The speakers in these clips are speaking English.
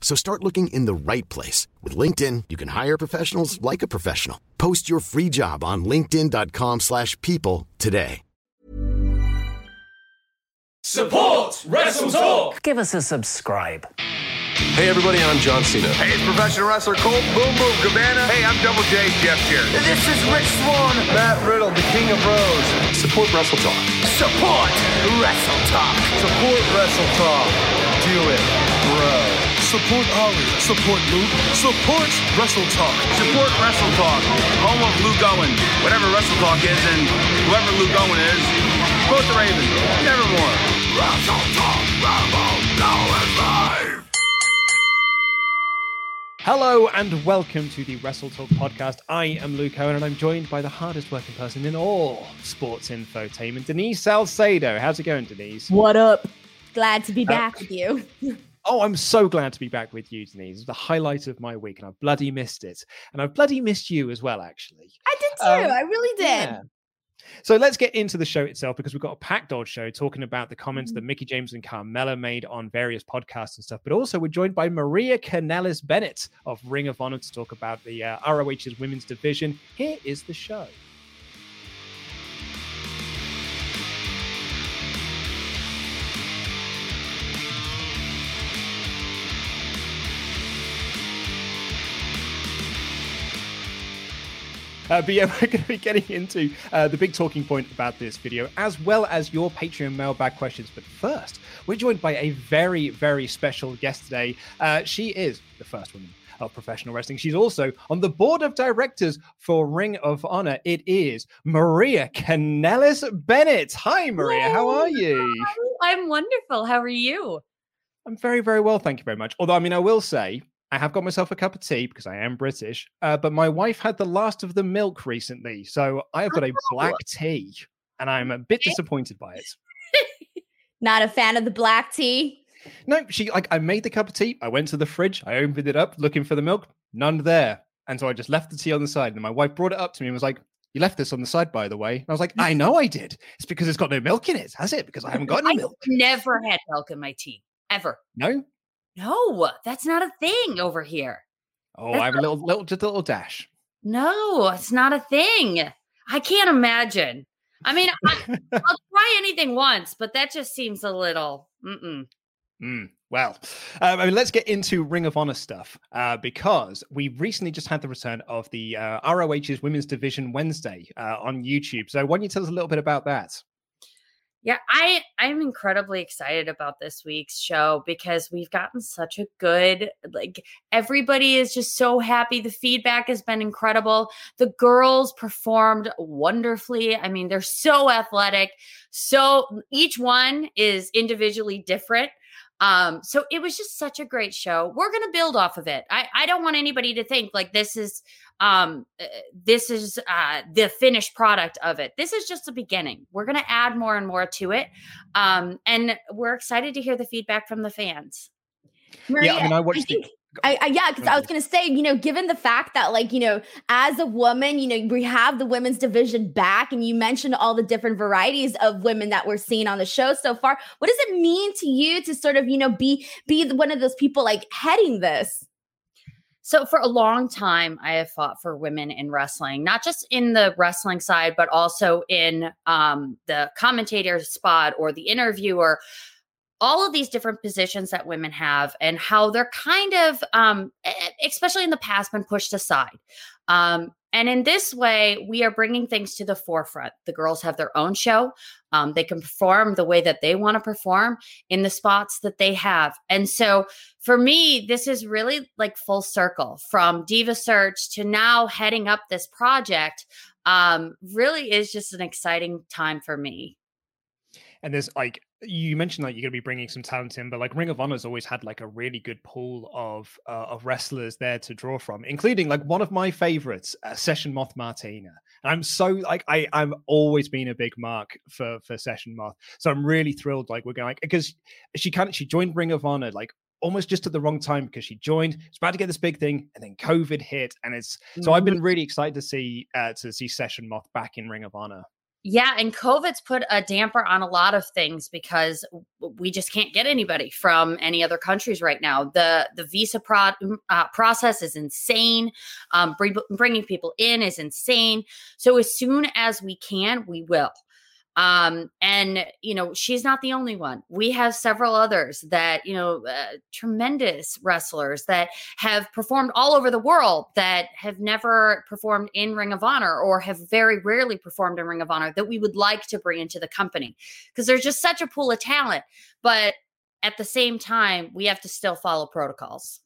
So start looking in the right place. With LinkedIn, you can hire professionals like a professional. Post your free job on linkedin.com slash people today. Support Wrestle Talk. Give us a subscribe. Hey everybody, I'm John Cena. Hey, it's professional wrestler Colt Boom Boom Cabana. Hey, I'm Double J Jeff Jarrett. This is Rich Swann. Matt Riddle, the King of Bros. Support Wrestle Talk. Support Wrestle Talk. Support Wrestle Talk. Do it, bro. Support Ollie. Support Luke. Support Wrestle Talk. Support Wrestle Talk. Home of Luke Owen. Whatever Wrestle Talk is, and whoever Luke Owen is, quote the Raven. Nevermore. Wrestle Talk. Rambo. Now is live. Hello and welcome to the Wrestle Talk podcast. I am Luke Owen and I'm joined by the hardest working person in all sports infotainment, Denise Salcedo. How's it going, Denise? What up? Glad to be back uh, with you. oh, I'm so glad to be back with you, Denise. The highlight of my week and I've bloody missed it. And I've bloody missed you as well, actually. I did too. Um, I really did. Yeah. So let's get into the show itself because we've got a packed old show talking about the comments that mm-hmm. Mickie James and Carmella made on various podcasts and stuff. But also, we're joined by Maria Kanellis Bennett of Ring of Honor to talk about the uh, ROH's women's division. Here is the show. Uh, but yeah, we're going to be getting into uh, the big talking point about this video, as well as your Patreon mailbag questions. But first, we're joined by a very, very special guest today. Uh, she is the first woman of professional wrestling. She's also on the board of directors for Ring of Honor. It is Maria Kanellis Bennett. Hi, Maria. How are you? I'm wonderful. How are you? I'm very, very well. Thank you very much. Although, I mean, I will say, I have got myself a cup of tea because I am British, uh, but my wife had the last of the milk recently, so I have got a black tea, and I'm a bit disappointed by it. Not a fan of the black tea. No, she like I made the cup of tea. I went to the fridge. I opened it up, looking for the milk. None there, and so I just left the tea on the side. And my wife brought it up to me and was like, "You left this on the side, by the way." And I was like, "I know I did. It's because it's got no milk in it, has it? Because I haven't got any milk." Never had milk in my tea ever. No, no, that's not a thing over here. Oh, that's I have a little, little, just a little dash. No, it's not a thing. I can't imagine. I mean, I, will try anything once, but that just seems a little. Mm-mm. Mm, well, um, I mean, let's get into Ring of Honor stuff uh, because we recently just had the return of the uh, ROH's Women's Division Wednesday uh, on YouTube. So, why don't you tell us a little bit about that? Yeah, I I'm incredibly excited about this week's show because we've gotten such a good like everybody is just so happy. The feedback has been incredible. The girls performed wonderfully. I mean, they're so athletic. So each one is individually different. Um, so it was just such a great show. We're gonna build off of it. I, I don't want anybody to think like this is um uh, this is uh the finished product of it. This is just the beginning. We're gonna add more and more to it. Um, and we're excited to hear the feedback from the fans. Maria, yeah, I mean, I watched I think, I, I, yeah, because I was gonna say, you know, given the fact that, like, you know, as a woman, you know, we have the women's division back, and you mentioned all the different varieties of women that we're seeing on the show so far. What does it mean to you to sort of, you know, be be one of those people like heading this? So for a long time, I have fought for women in wrestling, not just in the wrestling side, but also in um, the commentator spot or the interviewer all of these different positions that women have and how they're kind of um, especially in the past been pushed aside um, And in this way, we are bringing things to the forefront. The girls have their own show. Um, they can perform the way that they want to perform in the spots that they have. And so for me, this is really like full circle from Diva Search to now heading up this project. Um, really is just an exciting time for me. And there's like you mentioned that you're going to be bringing some talent in, but like Ring of Honor's always had like a really good pool of uh, of wrestlers there to draw from, including like one of my favorites, uh, Session Moth Martina. And I'm so like I I've always been a big mark for for Session Moth, so I'm really thrilled. Like we're going like because she kind of she joined Ring of Honor like almost just at the wrong time because she joined, It's about to get this big thing, and then COVID hit, and it's so I've been mm-hmm. really excited to see uh, to see Session Moth back in Ring of Honor. Yeah, and COVID's put a damper on a lot of things because we just can't get anybody from any other countries right now. The the visa pro- uh, process is insane. Um, bringing people in is insane. So as soon as we can, we will. Um, and you know, she's not the only one. We have several others that you know, uh, tremendous wrestlers that have performed all over the world that have never performed in Ring of Honor or have very rarely performed in Ring of Honor that we would like to bring into the company because there's just such a pool of talent. But at the same time, we have to still follow protocols.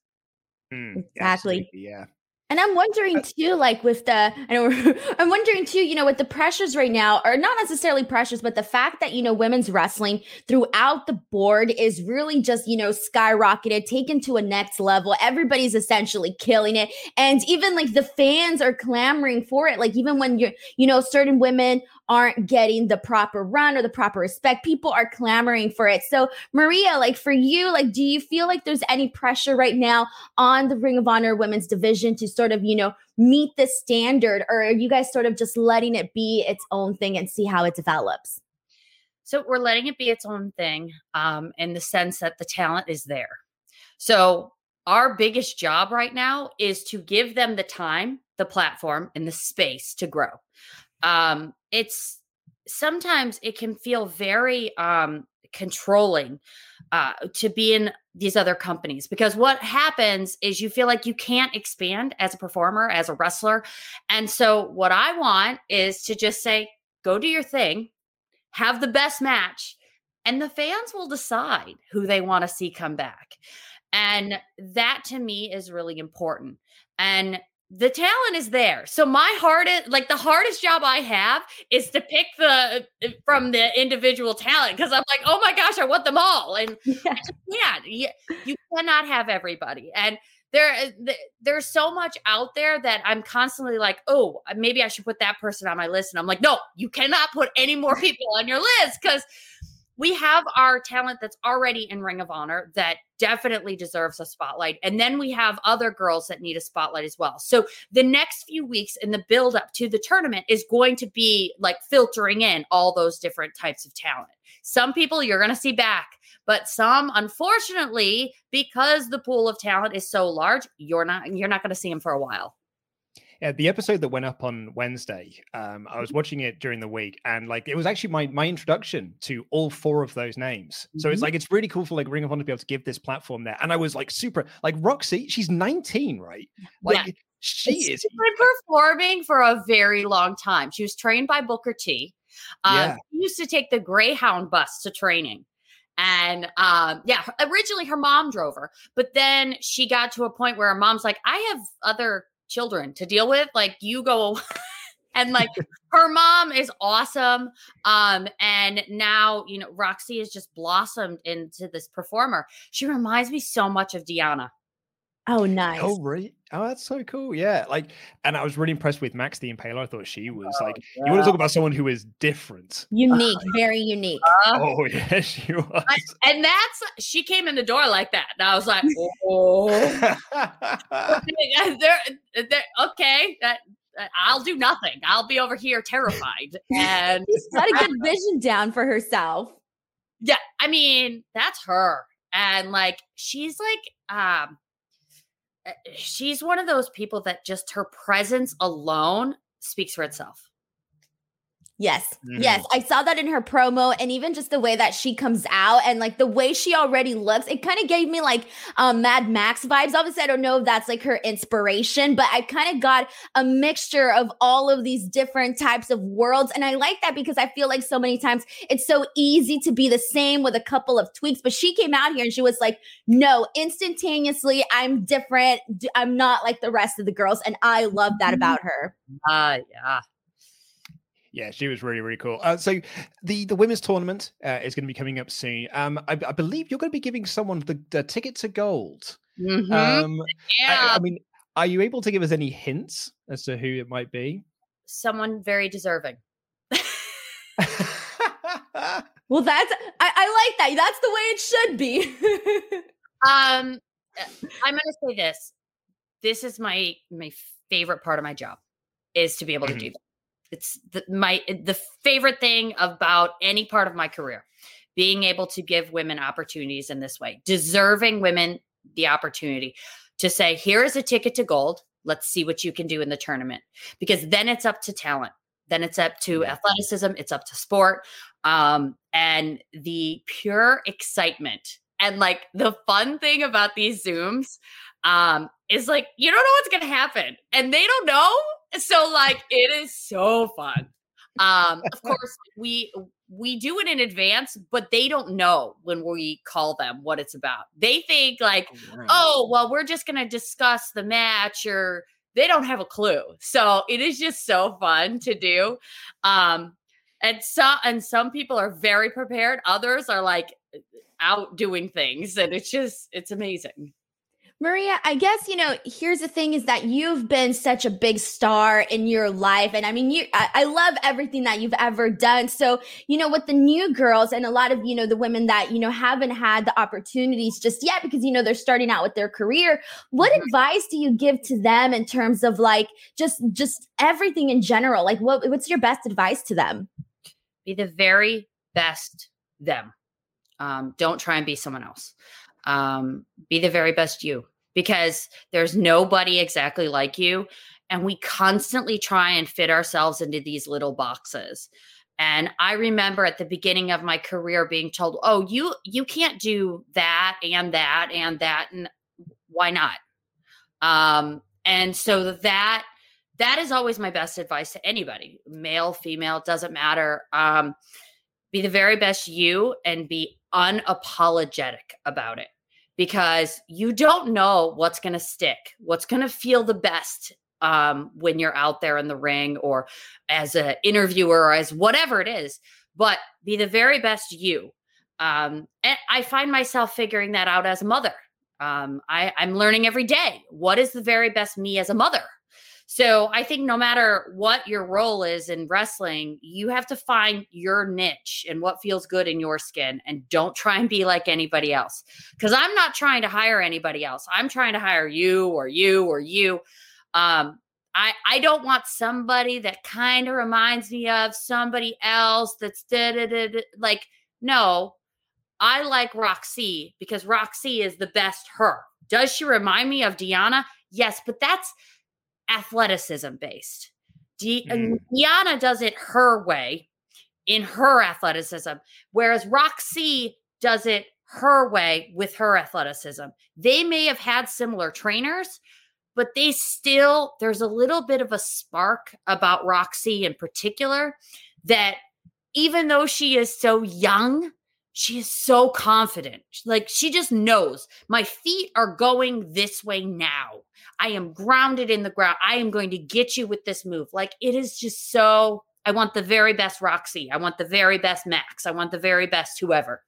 Mm, exactly. Yeah. And I'm wondering too, like with the, I know I'm wondering too, you know, with the pressures right now, or not necessarily pressures, but the fact that, you know, women's wrestling throughout the board is really just, you know, skyrocketed, taken to a next level. Everybody's essentially killing it. And even like the fans are clamoring for it. Like even when you're, you know, certain women aren't getting the proper run or the proper respect. People are clamoring for it. So, Maria, like for you, like, do you feel like there's any pressure right now on the Ring of Honor women's division to sort of, you know, meet the standard, or are you guys sort of just letting it be its own thing and see how it develops? So we're letting it be its own thing um, in the sense that the talent is there. So our biggest job right now is to give them the time, the platform, and the space to grow um, it's sometimes it can feel very um, controlling uh, to be in these other companies because what happens is you feel like you can't expand as a performer, as a wrestler. And so, what I want is to just say, go do your thing, have the best match, and the fans will decide who they want to see come back. And that to me is really important. And the talent is there. So my hardest, like the hardest job I have is to pick the uh, from the individual talent because I'm like, oh my gosh, I want them all, and yeah, yeah you cannot have everybody. And there, uh, there's so much out there that I'm constantly like, oh, maybe I should put that person on my list, and I'm like, no, you cannot put any more people on your list because we have our talent that's already in Ring of Honor that definitely deserves a spotlight. And then we have other girls that need a spotlight as well. So the next few weeks in the build up to the tournament is going to be like filtering in all those different types of talent. Some people you're going to see back, but some unfortunately because the pool of talent is so large, you're not you're not going to see them for a while. Yeah, the episode that went up on Wednesday, um, I was mm-hmm. watching it during the week, and like it was actually my my introduction to all four of those names. So mm-hmm. it's like it's really cool for like Ring of Honor to be able to give this platform there. And I was like super like Rok-C, she's 19, right? Like yeah. she She's is been performing for a very long time. She was trained by Booker T. Um, yeah. She used to take the Greyhound bus to training. And um, yeah, originally her mom drove her, but then she got to a point where her mom's like, I have other children to deal with. Like you go and like her mom is awesome. Um, and now, you know, Rok-C has just blossomed into this performer. She reminds me so much of Deonna. Oh, nice. Oh, really? Oh, that's so cool. Yeah. Like, and I was really impressed with Max the Impaler. I thought she was oh, like, yeah. you want to talk about someone who is different, unique, very unique. Uh, oh, yeah, she was. I, and that's, she came in the door like that. And I was like, oh, they're, they're, okay. That, I'll do nothing. I'll be over here terrified. And she's got a good vision down for herself. Yeah. I mean, that's her. And like, she's like, um, Eh, she's one of those people that just her presence alone speaks for itself. Yes. Mm-hmm. Yes. I saw that in her promo and even just the way that she comes out and like the way she already looks, it kind of gave me like um, Mad Max vibes. Obviously, I don't know if that's like her inspiration, but I kind of got a mixture of all of these different types of worlds. And I like that because I feel like so many times it's so easy to be the same with a couple of tweaks. But she came out here and she was like, no, instantaneously, I'm different. I'm not like the rest of the girls. And I love that mm-hmm. about her. Uh, yeah. Yeah, she was really really cool. Uh, so the the women's tournament uh, is going to be coming up soon. Um, I, I, believe you're going to be giving someone the, the ticket to gold. Mm-hmm. Um, yeah. I, I, mean, are you able to give us any hints as to who it might be? Someone very deserving. well, that's I, I like that. That's the way it should be. um, I'm going to say this. This is my my favorite part of my job is to be able to do mm-hmm. that it's the, my the favorite thing about any part of my career, being able to give women opportunities in this way, deserving women the opportunity to say, here is a ticket to gold. Let's see what you can do in the tournament. Because then it's up to talent. Then it's up to athleticism. It's up to sport. Um, and the pure excitement. And like the fun thing about these Zooms um, is like, you don't know what's going to happen. And they don't know so like it is so fun. Um, of course, we we do it in advance, but they don't know when we call them what it's about. They think like, oh, oh well, we're just gonna discuss the match, or they don't have a clue. So it is just so fun to do. Um, and some and some people are very prepared. Others are like out doing things, and it's just it's amazing. Maria, I guess, you know, here's the thing is that you've been such a big star in your life. And I mean, you, I, I, love everything that you've ever done. So, you know, with the new girls and a lot of, you know, the women that, you know, haven't had the opportunities just yet because, you know, they're starting out with their career, what mm-hmm. advice do you give to them in terms of like just, just everything in general? Like what, what's your best advice to them? Be the very best them. Um, don't try and be someone else um, be the very best you because there's nobody exactly like you and we constantly try and fit ourselves into these little boxes. And i remember at the beginning of my career being told oh you you can't do that and that and that and why not? Um and so that that is always my best advice to anybody male female doesn't matter. Um be the very best you and be unapologetic about it because you don't know what's going to stick, what's going to feel the best um, when you're out there in the ring or as an interviewer or as whatever it is. But be the very best you. Um, and I find myself figuring that out as a mother. Um, I, I'm learning every day what is the very best me as a mother. So I think no matter what your role is in wrestling, you have to find your niche and what feels good in your skin and don't try and be like anybody else. Cuz I'm not trying to hire anybody else. I'm trying to hire you or you or you. Um I I don't want somebody that kind of reminds me of somebody else that's da, da, da, da. like no. I like Rok-C because Rok-C is the best her. Does she remind me of Deonna? Yes, but that's athleticism based. De- mm. Deonna does it her way in her athleticism, whereas Rok-C does it her way with her athleticism. They may have had similar trainers, but they still, there's a little bit of a spark about Rok-C in particular that even though she is so young, she is so confident. Like she just knows my feet are going this way now. I am grounded in the ground. I am going to get you with this move. Like it is just so. I want the very best Rok-C. I want the very best Max. I want the very best whoever.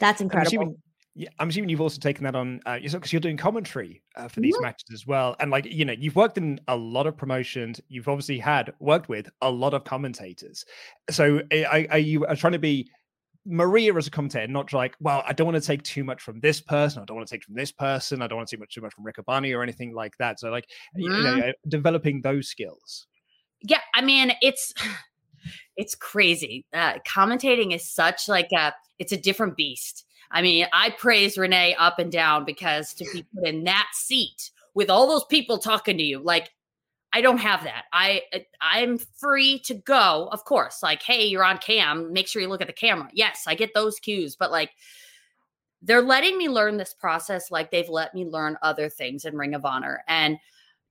That's incredible. I'm assuming, yeah, I'm assuming you've also taken that on uh, because you're doing commentary uh, for these yeah. matches as well. And like you know, you've worked in a lot of promotions. You've obviously had worked with a lot of commentators. So are, are you are trying to be Maria as a commentator, not like, well, I don't want to take too much from this person. I don't want to take from this person. I don't want to take much too much from Riccaboni or anything like that. So, like, mm. you know, mm-hmm. developing those skills. Yeah, I mean, it's it's crazy. Uh, commentating is such like a it's a different beast. I mean, I praise Renee up and down because to be put in that seat with all those people talking to you, like I don't have that. I uh, I'm free to go, of course. Like, hey, you're on cam. Make sure you look at the camera. Yes, I get those cues, but like they're letting me learn this process like they've let me learn other things in Ring of Honor. And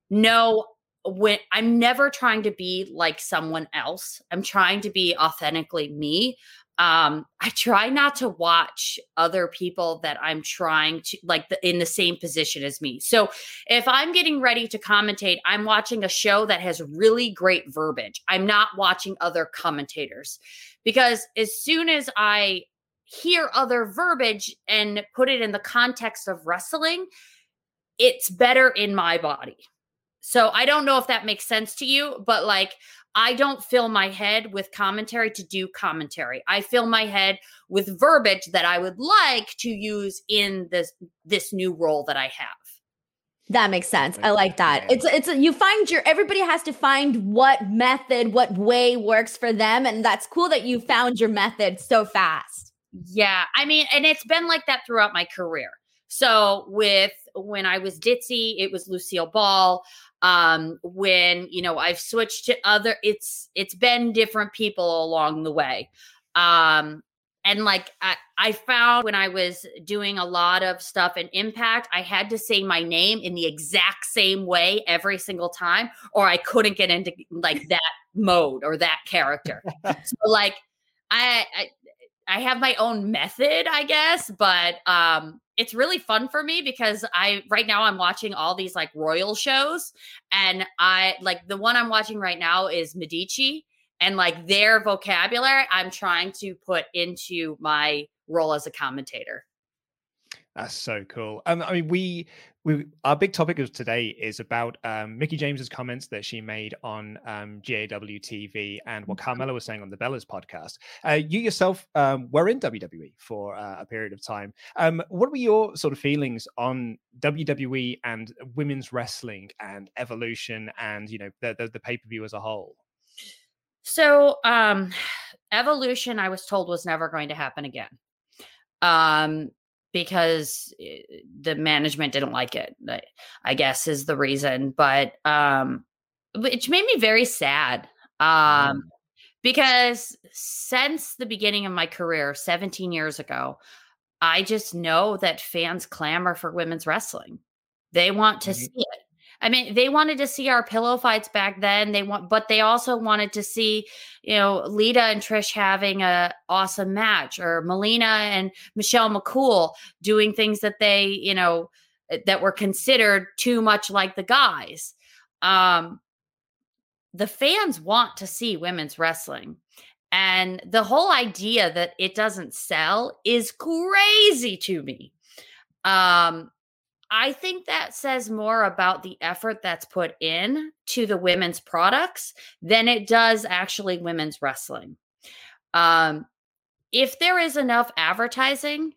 no, when I'm never trying to be like someone else. I'm trying to be authentically me um i try not to watch other people that i'm trying to like the, in the same position as me. So if i'm getting ready to commentate i'm watching a show that has really great verbiage. I'm not watching other commentators. Because as soon as i hear other verbiage and put it in the context of wrestling it's better in my body. So I don't know if that makes sense to you, but like I don't fill my head with commentary to do commentary. I fill my head with verbiage that I would like to use in this this new role that I have. That makes sense. I like that. It's it's a, you find your everybody has to find what method, what way works for them and that's cool that you found your method so fast. Yeah, I mean and it's been like that throughout my career. So with when I was ditzy, it was Lucille Ball. Um when you know i've switched to other it's it's been different people along the way. Um and like I, I found when i was doing a lot of stuff in impact i had to say my name in the exact same way every single time or i couldn't get into like that mode or that character. So like I, I I have my own method, I guess, but um it's really fun for me because I right now I'm watching all these like royal shows and I like the one I'm watching right now is Medici and like their vocabulary I'm trying to put into my role as a commentator. That's so cool. Um, I mean, we we our big topic of today is about um, Mickie James's comments that she made on um, GAW TV and what mm-hmm. Carmella was saying on the Bellas podcast. Uh, you yourself um, were in WWE for uh, a period of time. Um, what were your sort of feelings on WWE and women's wrestling and evolution and you know the the, the pay per view as a whole? So, um, evolution, I was told was never going to happen again. Um, because eh, the management didn't like it i guess is the reason but um which made me very sad um because since the beginning of my career 17 years ago i just know that fans clamor for women's wrestling. They want to mm-hmm. see it I mean, they wanted to see our pillow fights back then. They want, but they also wanted to see, you know, Lita and Trish having a awesome match, or Melina and Michelle McCool doing things that they, you know, that were considered too much like the guys. Um, the fans want to see women's wrestling. And the whole idea that it doesn't sell is crazy to me. Um, I think that says more about the effort that's put in to the women's products than it does actually women's wrestling. Um, if there is enough advertising,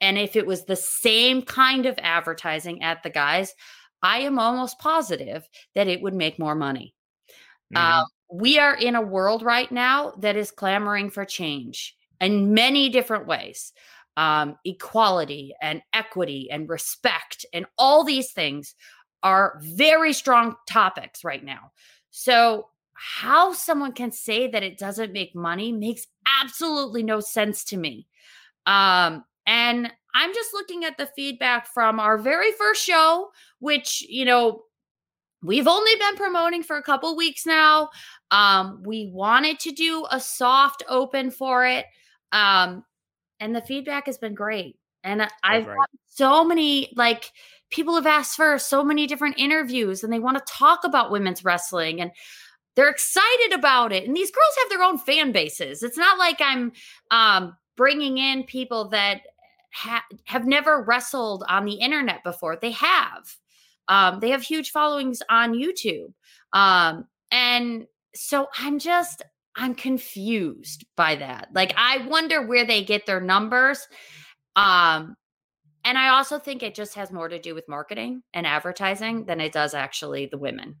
and if it was the same kind of advertising at the guys, I am almost positive that it would make more money. Mm-hmm. Uh, we are in a world right now that is clamoring for change in many different ways um, equality and equity and respect and all these things are very strong topics right now. So, how someone can say that it doesn't make money makes absolutely no sense to me. Um, and I'm just looking at the feedback from our very first show, which, you know, we've only been promoting for a couple weeks now. Um, we wanted to do a soft open for it. Um, and the feedback has been great. And I've right. so many like people have asked for so many different interviews and they want to talk about women's wrestling and they're excited about it. And these girls have their own fan bases. It's not like I'm um, bringing in people that ha- have never wrestled on the internet before. They have. Um, they have huge followings on YouTube. Um, and so I'm just, I'm confused by that. Like I wonder where they get their numbers. Um and I also think it just has more to do with marketing and advertising than it does actually the women.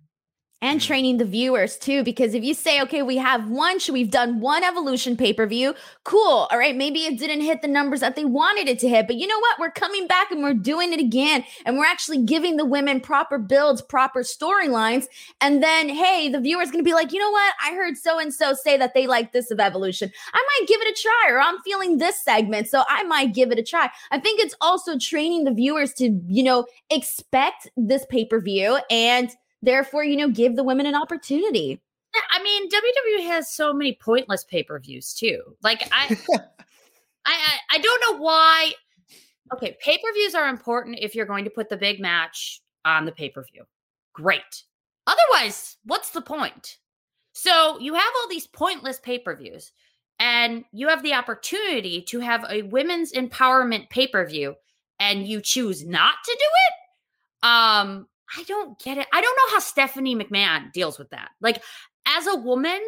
And mm. training the viewers too. Because if you say, okay, we have one, we've done one evolution pay per view, cool. All right, maybe it didn't hit the numbers that they wanted it to hit, but you know what? We're coming back and we're doing it again. And we're actually giving the women proper builds, proper storylines. And then, hey, the viewer's going to be like, you know what? I heard so and so say that they like this of evolution. I might give it a try, or I'm feeling this segment. So I might give it a try. I think it's also training the viewers to, you know, expect this pay per view and therefore, you know, give the women an opportunity. I mean, WWE has so many pointless pay per views too. Like I, I, I, I don't know why. Okay, pay per views are important if you're going to put the big match on the pay per view. Great. Otherwise, what's the point? So you have all these pointless pay per views, and you have the opportunity to have a women's empowerment pay per view, and you choose not to do it. Um, I don't get it. I don't know how Stephanie McMahon deals with that. Like, as a woman,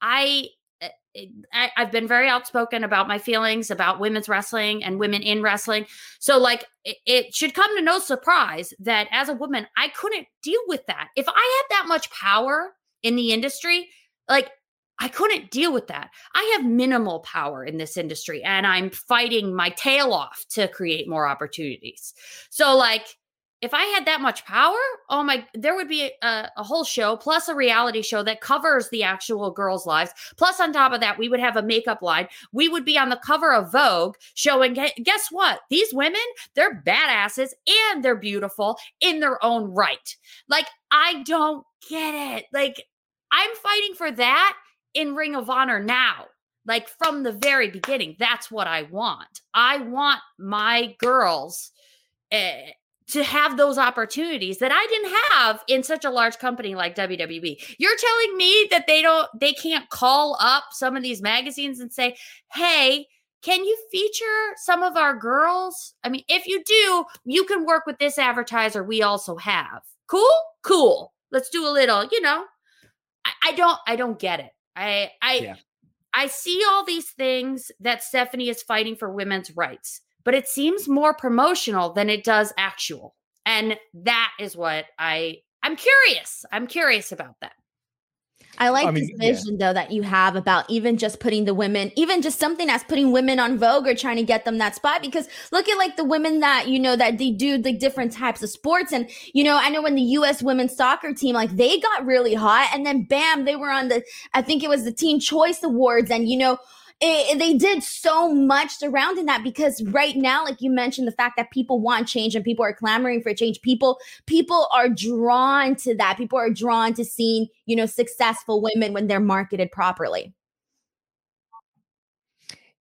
I, eh, eh, I have been very outspoken about my feelings about women's wrestling and women in wrestling. So, like, it, it should come to no surprise that as a woman, I couldn't deal with that. If I had that much power in the industry, like, I couldn't deal with that. I have minimal power in this industry and I'm fighting my tail off to create more opportunities. So, like, if I had that much power, oh my, there would be a, a, whole show plus a reality show that covers the actual girls' lives. Plus, on top of that, we would have a makeup line. We would be on the cover of Vogue showing, guess what? These women, they're badasses and they're beautiful in their own right. Like, I don't get it. Like, I'm fighting for that in Ring of Honor now. Like, from the very beginning, that's what I want. I want my girls. Eh, to have those opportunities that I didn't have in such a large company like WWE. You're telling me that they don't they can't call up some of these magazines and say, "Hey, can you feature some of our girls?" I mean, if you do, you can work with this advertiser we also have. Cool? Cool. Let's do a little, you know. I, I don't I don't get it. I I yeah. I see all these things that Stephanie is fighting for women's rights but it seems more promotional than it does actual. And that is what I I'm curious. I'm curious about that. I like I mean, this vision yeah. though that you have about even just putting the women, even just something that's putting women on Vogue or trying to get them that spot. Because look at like the women that you know that they do the different types of sports, and you know I know when the U.S. women's soccer team like they got really hot, and then bam, they were on the I think it was the Teen Choice Awards, and you know it, they did so much surrounding that because right now like you mentioned the fact that people want change and people are clamoring for change people people are drawn to that people are drawn to seeing you know successful women when they're marketed properly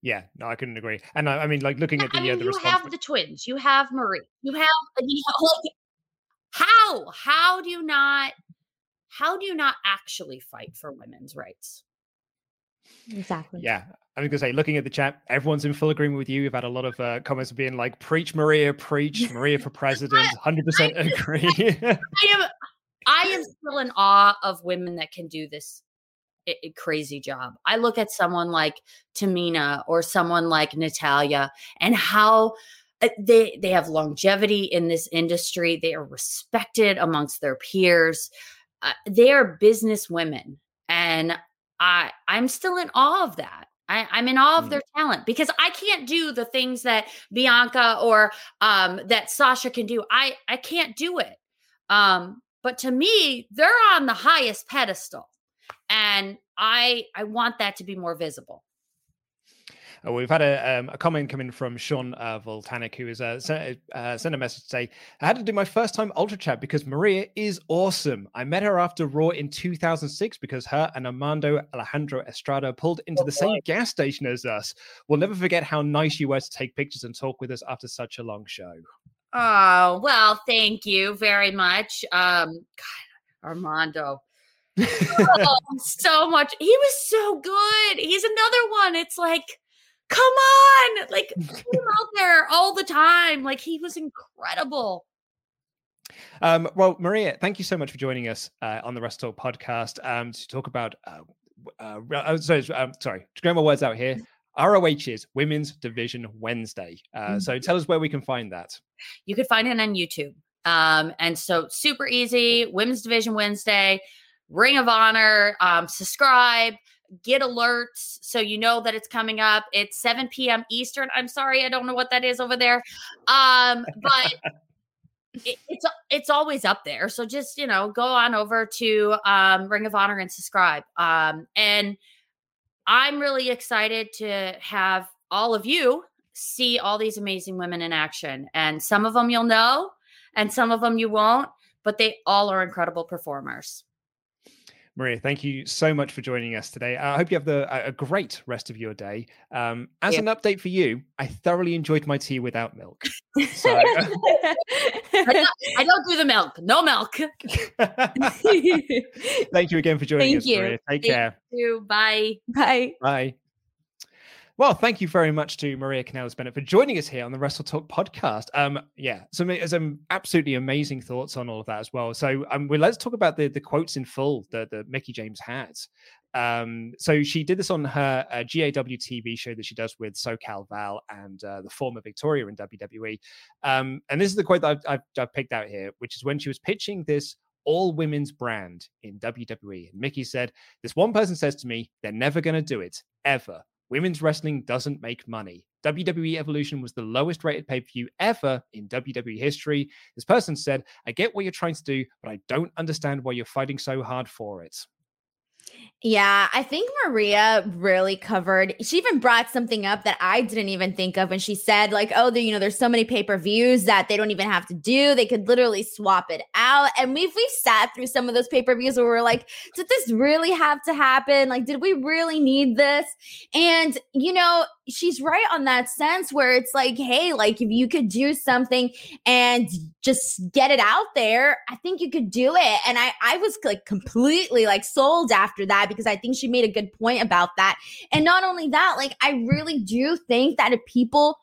yeah, no, I couldn't agree. And I, I mean, like looking at the, I mean, uh, the you response- have the twins, you have Marie, you have, you know, like, how, how do you not, how do you not actually fight for women's rights? Exactly. Yeah. I was going to say, looking at the chat, everyone's in full agreement with you. We've had a lot of uh, comments being like, preach Maria, preach Maria for president. 100% agree. I am, I am still in awe of women that can do this crazy job. I look at someone like Tamina or someone like Natalya and how uh, they they have longevity in this industry. They are respected amongst their peers. Uh, they are business women, and I I'm still in awe of that. I, am in awe of mm. their talent because I can't do the things that Bianca or um, that Sasha can do. I I can't do it. Um, but to me, they're on the highest pedestal, and I I want that to be more visible. Uh, we've had a, um, a comment coming from Sean uh, Voltanic, who is uh, sent, uh, sent a message to say, I had to do my first time Ultra Chat because Maria is awesome. I met her after Raw in 2006 because her and Armando Alejandro Estrada pulled into oh, the same gas station as us. We'll never forget how nice you were to take pictures and talk with us after such a long show. Oh, well, thank you very much. Um, God, Armando. oh, so much. He was so good. He's another one. It's like come on like him out there all the time like he was incredible um, well maria thank you so much for joining us uh, on the Wrestle Talk podcast um, to talk about uh, uh, uh sorry, um, sorry to get my words out here ROH's Women's Division Wednesday. Uh, mm-hmm. So tell us where we can find that. You can find it on YouTube. Um, and so super easy, Women's Division Wednesday Ring of Honor, um, subscribe, get alerts so you know that it's coming up. It's 7 p.m. Eastern. I'm sorry, I don't know what that is over there. Um, but it, it's it's always up there. So just, you know, go on over to um, Ring of Honor and subscribe. Um, and I'm really excited to have all of you see all these amazing women in action. And some of them you'll know, and some of them you won't, but they all are incredible performers. Maria, thank you so much for joining us today. I hope you have the, a great rest of your day. Um, as yeah. an update for you, I thoroughly enjoyed my tea without milk. So, I, don't, I, don't, do the milk. No milk. thank you again for joining thank us, you. Maria. Take thank care. You. Bye. Bye. Bye. Well, thank you very much to Maria Kanellis Bennett for joining us here on the Wrestle Talk podcast. Um, yeah, some some absolutely amazing thoughts on all of that as well. So, um, well, let's talk about the the quotes in full that, Mickie James has. Um, so she did this on her uh, GAW TV show that she does with SoCal Val and uh, the former Victoria in WWE. Um, and this is the quote that I've, I've, I've picked out here, which is when she was pitching this all women's brand in WWE. And Mickie said, This one person says to me, they're never going to do it, ever. Women's wrestling doesn't make money. WWE Evolution was the lowest rated pay per view ever in WWE history. This person said, I get what you're trying to do, but I don't understand why you're fighting so hard for it. Yeah, I think Maria really covered. She even brought something up that I didn't even think of. And she said, like, oh, you know, there's so many pay per views that they don't even have to do. They could literally swap it out. And we've we've sat through some of those pay per views where we're like, did this really have to happen? Like, did we really need this? And you know, she's right on that sense where it's like, hey, like if you could do something and just get it out there, I think you could do it. And I I was like completely like sold after that because I think she made a good point about that. And not only that, like I really do think that if people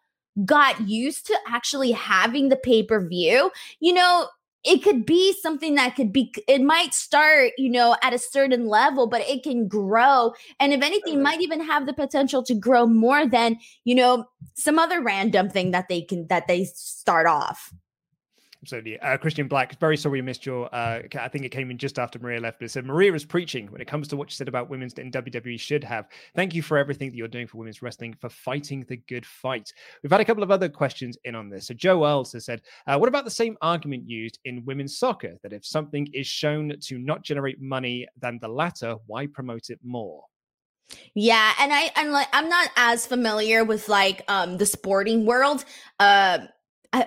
got used to actually having the pay-per-view, you know, it could be something that could be it might start you know at a certain level but it can grow. And if anything might even have the potential to grow more than you know some other random thing that they can that they start off Absolutely. Uh, Christian Black, very sorry we missed your. Uh, I think it came in just after Maria left, but it said Maria is preaching when it comes to what she said about women's in WWE should have. Thank you for everything that you're doing for women's wrestling, for fighting the good fight. We've had a couple of other questions in on this. So Joe Earls has said, uh, What about the same argument used in women's soccer that if something is shown to not generate money than the latter, why promote it more? Yeah, and I I'm like I'm not as familiar with like um the sporting world. Uh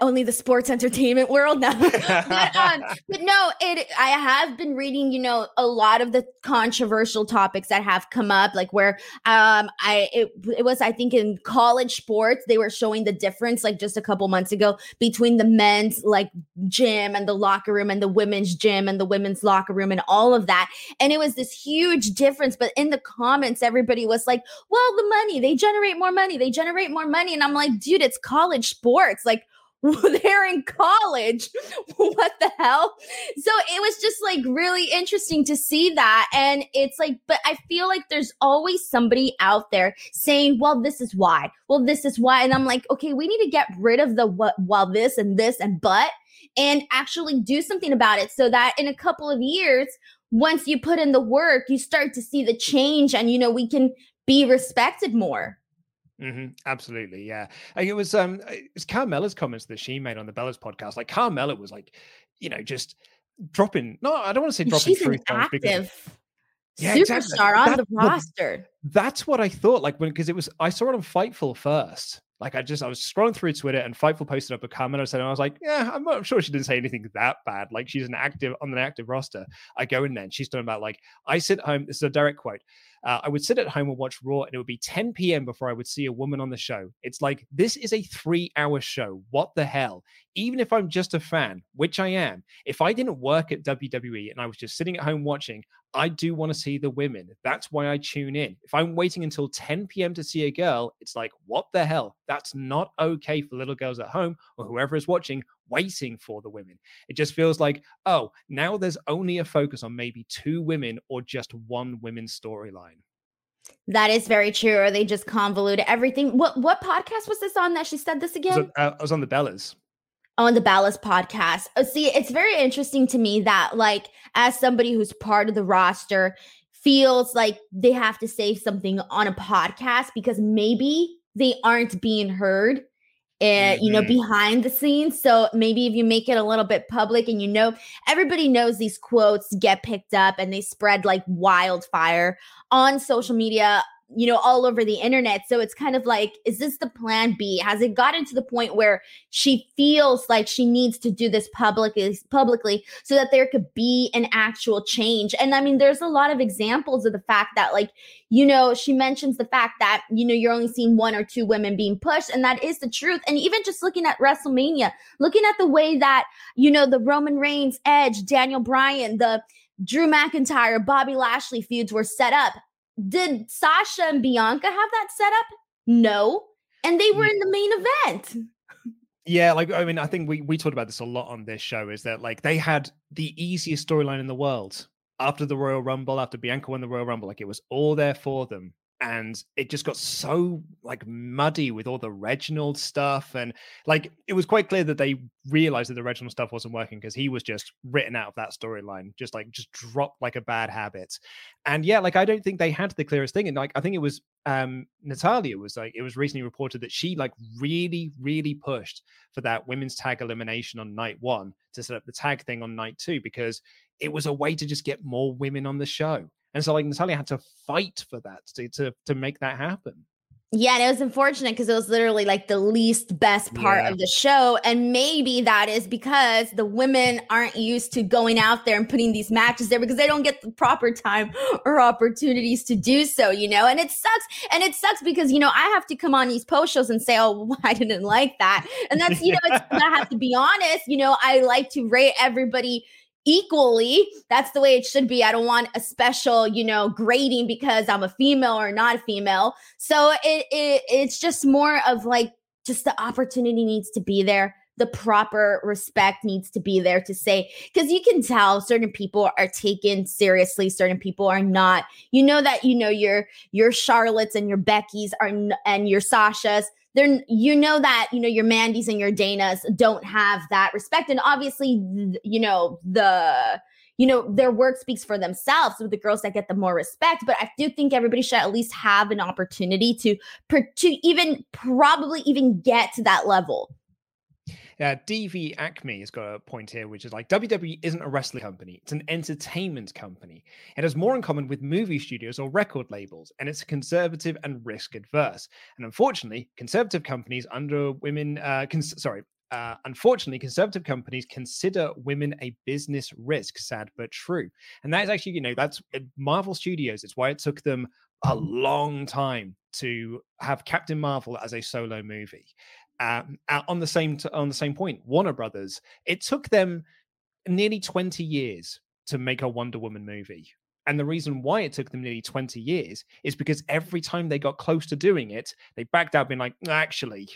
only the sports entertainment world now. but, um, but no, it. I have been reading, you know, a lot of the controversial topics that have come up, like where um, I it, it was I think in college sports they were showing the difference, like just a couple months ago, between the men's like gym and the locker room and the women's gym and the women's locker room and all of that, and it was this huge difference. But in the comments, everybody was like, "Well, the money they generate more money, they generate more money," and I'm like, "Dude, it's college sports, like." they're in college. what the hell? So it was just like really interesting to see that. And it's like, but I feel like there's always somebody out there saying, well, this is why. Well, this is why. And I'm like, okay, we need to get rid of the what, well, this and this and but, and actually do something about it so that in a couple of years, once you put in the work, you start to see the change and, you know, we can be respected more. Mm-hmm. Absolutely, yeah. it was um, it was Carmella's comments that she made on the Bellas podcast. Like Carmella was like, you know, just dropping. No, I don't want to say dropping She's truth an active because yeah, superstar exactly. on that, the roster. That's what I thought. Like when because it was I saw it on Fightful first. Like I just I was scrolling through Twitter and Fightful posted up a comment. I said, and I was like, yeah, I'm, I'm sure she didn't say anything that bad. Like she's an active on an active roster. I go in there and she's talking about like I sit home. This is a direct quote. Uh, I would sit at home and watch Raw, and it would be 10 p.m. before I would see a woman on the show. It's like, this is a three hour show. What the hell? Even if I'm just a fan, which I am, if I didn't work at WWE and I was just sitting at home watching, I do want to see the women. That's why I tune in. If I'm waiting until 10 p.m. to see a girl, it's like, what the hell? That's not okay for little girls at home or whoever is watching waiting for the women. It just feels like, oh, now there's only a focus on maybe two women or just one women's storyline. That is very true. Or they just convolute everything. What what podcast was this on that she said this again? I was on, uh, I was on the Bellas. On the Bellas podcast. Uh, see, it's very interesting to me that, like, as somebody who's part of the roster, feels like they have to say something on a podcast because maybe they aren't being heard and mm-hmm. you know mm-hmm. behind the scenes so maybe if you make it a little bit public and you know everybody knows these quotes get picked up and they spread like wildfire on social media you know, all over the internet. So it's kind of like, is this the plan B? Has it gotten to the point where she feels like she needs to do this publicly, publicly so that there could be an actual change? And I mean, there's a lot of examples of the fact that, like, you know, she mentions the fact that, you know, you're only seeing one or two women being pushed, and that is the truth. And even just looking at WrestleMania, looking at the way that, you know, the Roman Reigns, Edge, Daniel Bryan, the Drew McIntyre, Bobby Lashley feuds were set up did Sasha and Bianca have that set up? No. And they were mm. in the main event. Yeah, like I mean, I think we we talked about this a lot on this show. Is that like they had the easiest storyline in the world after the Royal Rumble, after Bianca won the Royal Rumble, like it was all there for them and it just got so like muddy with all the Reginald stuff, and like it was quite clear that they realized that the Reginald stuff wasn't working because he was just written out of that storyline, just like just dropped like a bad habit. And yeah, like I don't think they had the clearest thing, and like I think it was um Natalya was like it was recently reported that she like really really pushed for that women's tag elimination on night one to set up the tag thing on night two because it was a way to just get more women on the show and so like Natalya had to fight for that to to, to make that happen. Yeah, and it was unfortunate because it was literally like the least best part yeah. of the show. And maybe that is because the women aren't used to going out there and putting these matches there because they don't get the proper time or opportunities to do so, you know? And it sucks. And it sucks because, you know, I have to come on these post shows and say, oh, I didn't like that. And that's, you know, I have to be honest, you know, I like to rate everybody equally. That's the way it should be. I don't want a special, you know, grading because I'm a female or not a female. So it, it it's just more of like just the opportunity needs to be there. The proper respect needs to be there to say, because you can tell certain people are taken seriously, certain people are not. You know that you know your your Charlottes and your Beckys are and your Sashas they're you know that you know your Mandys and your Danas don't have that respect, and obviously you know the you know their work speaks for themselves with the girls that get the more respect. But i do think everybody should at least have an opportunity to to even probably even get to that level uh, DV Acme has got a point here, which is like WWE isn't a wrestling company, it's an entertainment company. It has more in common with movie studios or record labels, and it's conservative and risk adverse. And unfortunately, conservative companies under women, uh, cons- sorry, uh, unfortunately, conservative companies consider women a business risk. Sad but true, and that is actually, you know, that's uh, Marvel Studios. It's why it took them a long time to have Captain Marvel as a solo movie on the same t- on the same point, Warner Brothers. It took them nearly twenty years to make a Wonder Woman movie. And the reason why it took them nearly 20 years is because every time they got close to doing it, they backed out, being like, actually,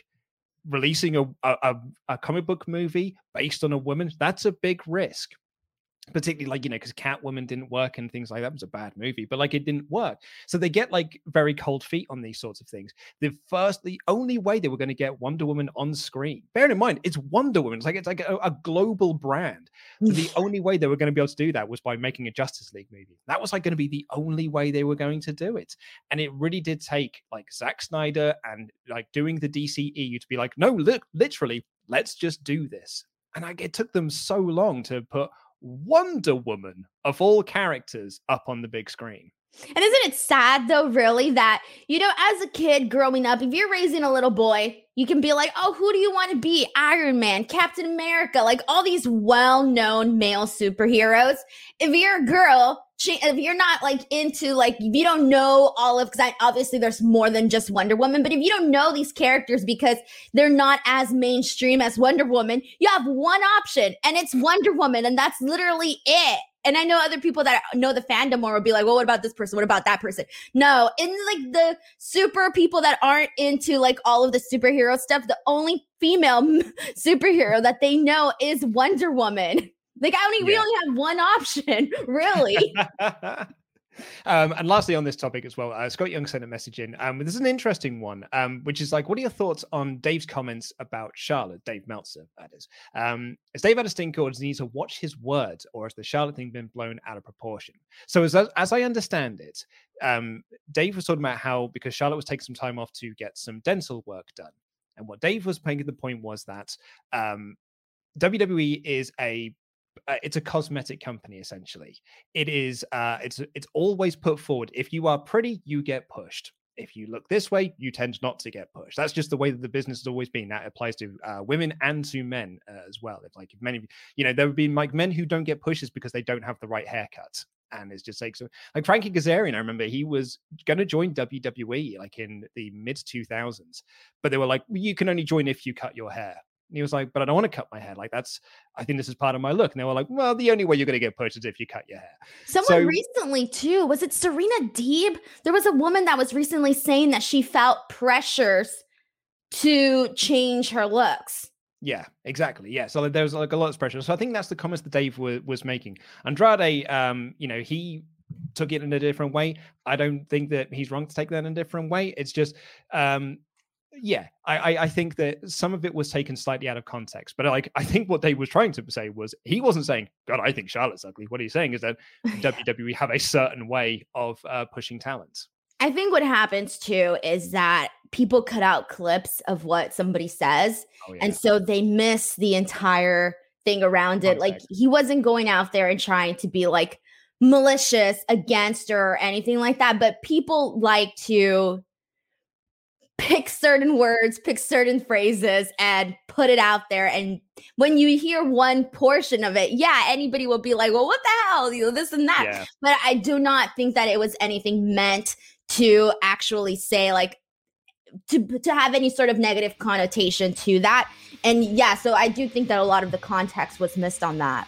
releasing a, a, a comic book movie based on a woman, that's a big risk particularly like you know because catwoman didn't work and things like that it was a bad movie but like it didn't work. So they get like very cold feet on these sorts of things. The first the only way they were going to get wonder woman on screen bear in mind it's wonder woman it's like it's like a, a global brand. So the only way they were going to be able to do that was by making a justice league movie. That was like going to be the only way they were going to do it. And it really did take like Zack Snyder and like doing the DCEU to be like no look literally let's just do this. And like it took them so long to put Wonder Woman of all characters up on the big screen. And isn't it sad though, really, that, you know, as a kid growing up, if you're raising a little boy, you can be like, oh, who do you want to be? Iron Man, Captain America, like all these well known male superheroes. If you're a girl, if you're not like into like if you don't know all of because obviously there's more than just Wonder Woman, but if you don't know these characters because they're not as mainstream as Wonder Woman, you have one option and it's Wonder Woman, and that's literally it. And I know other people that know the fandom more will be like, well, what about this person? What about that person? No, in like the super people that aren't into like all of the superhero stuff, the only female superhero that they know is Wonder Woman. Like I only yeah. we only have one option, really. Um, and lastly, on this topic as well, uh, Scott Young sent a message in. Um, this is an interesting one, um, which is like, what are your thoughts on Dave's comments about Charlotte, Dave Meltzer, that is? Um, has Dave had a stink or does he need to watch his words or has the Charlotte thing been blown out of proportion? So, as, as I understand it, um, Dave was talking about how because Charlotte was taking some time off to get some dental work done. And what Dave was making the point was that um, WWE is a uh, it's a cosmetic company essentially. It is uh, it's it's always put forward. If you are pretty, you get pushed. If you look this way, you tend not to get pushed. That's just the way that the business has always been. That applies to uh, women and to men uh, as well. If like if many, you know, there would be like men who don't get pushes because they don't have the right haircut and it's just like so like Frankie Kazarian, I remember he was gonna join WWE like in the mid 2000s, but they were like, you can only join if you cut your hair. And he was like, but I don't want to cut my hair. Like that's, I think this is part of my look. And they were like, well, the only way you're going to get pushed is if you cut your hair. Someone so, recently too, was it Serena Deeb? There was a woman that was recently saying that she felt pressures to change her looks. Yeah, exactly. Yeah, so there was like a lot of pressure. So I think that's the comments that Dave was, was making. Andrade, um, you know, he took it in a different way. I don't think that he's wrong to take that in a different way. It's just um, yeah, I, I think that some of it was taken slightly out of context, but like I think what they was trying to say was he wasn't saying, "God, I think Charlotte's ugly." What he's saying is that WWE have a certain way of uh, pushing talent. I think what happens too is that people cut out clips of what somebody says, oh, yeah. and so they miss the entire thing around it. Like he wasn't going out there and trying to be like malicious against her or anything like that, but people like to pick certain words, pick certain phrases, and put it out there. And when you hear one portion of it, yeah, anybody will be like, well, what the hell? You know, this and that. Yeah. But I do not think that it was anything meant to actually say, like, to, to have any sort of negative connotation to that. And yeah, so I do think that a lot of the context was missed on that.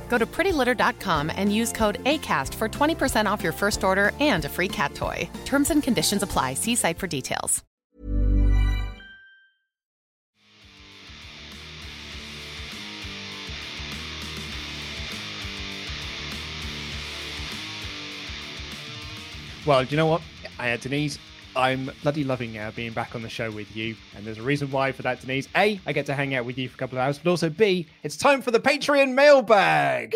Go to prettylitter.com and use code ACAST for 20% off your first order and a free cat toy. Terms and conditions apply. See site for details. Well, do you know what? I had Denise I'm bloody loving uh, being back on the show with you. And there's a reason why for that, Denise. A, I get to hang out with you for a couple of hours, but also B, it's time for the Patreon mailbag.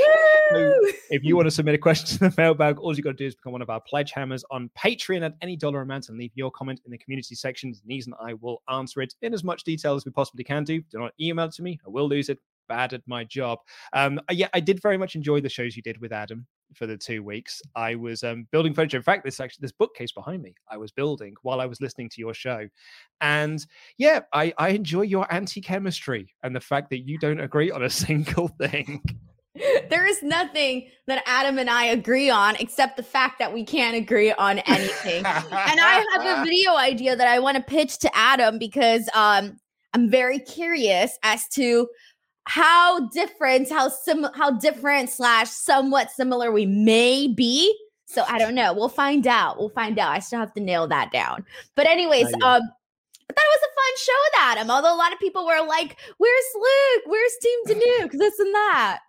So if you want to submit a question to the mailbag, all you got to do is become one of our pledge hammers on Patreon at any dollar amount and leave your comment in the community section. Denise and I will answer it in as much detail as we possibly can do. Do not email it to me. I will lose it bad at my job. Um, yeah, I did very much enjoy the shows you did with Adam for the two weeks. I was um, building furniture. In fact, this actually this bookcase behind me, I was building while I was listening to your show, and yeah, I I enjoy your anti chemistry and the fact that you don't agree on a single thing. There is nothing that Adam and I agree on except the fact that we can't agree on anything. and I have a video idea that I want to pitch to Adam because um, I'm very curious as to how different, how sim, how different slash somewhat similar we may be. So I don't know. We'll find out. We'll find out. I still have to nail that down. But anyways, um, but that was a fun show with Adam. Although a lot of people were like, "Where's Luke? Where's Team Danuk? This and that."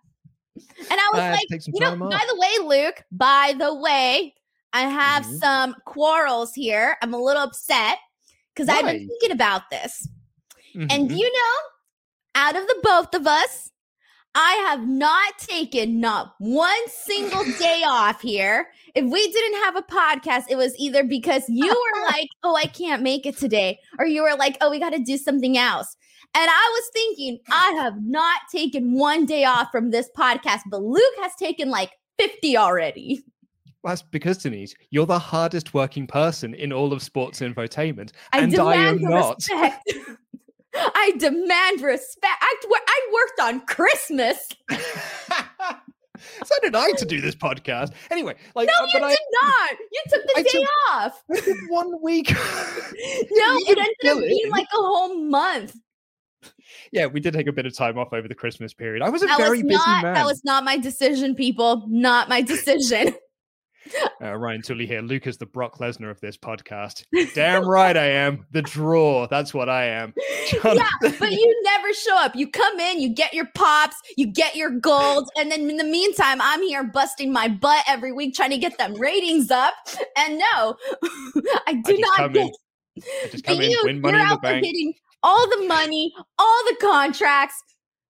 And I was I like, you know, time by the way, Luke. By the way, I have Mhm. some quarrels here. I'm a little upset because I've been thinking about this. And Mhm. you know, out of the both of us, I have not taken not one single day off here. If we didn't have a podcast, it was either because you were like, oh, I can't make it today, or you were like, oh, we got to do something else. And I was thinking, I have not taken one day off from this podcast, but Luke has taken like 50 already. Well, that's because Denise, you're the hardest working person in all of sports infotainment, I and I am not. I demand respect. I, I worked on Christmas. so did I to do this podcast. Anyway, like, No, uh, you did I, not. You took the I day took- off. I did one week. No, it ended up being in. like a whole month. yeah, we did take a bit of time off over the Christmas period. I was a That very was busy not man. that was not my decision, people. Not my decision. Uh, Ryan Tully here. Luke is the Brock Lesnar of this podcast. Damn right I am. The draw. That's what I am. yeah, but you never show up. You come in, you get your pops, you get your golds, and then in the meantime, I'm here busting my butt every week trying to get them ratings up. And no, I do just not get. I just But come in, you, win money you're in the out there bank. getting all the money, all the contracts.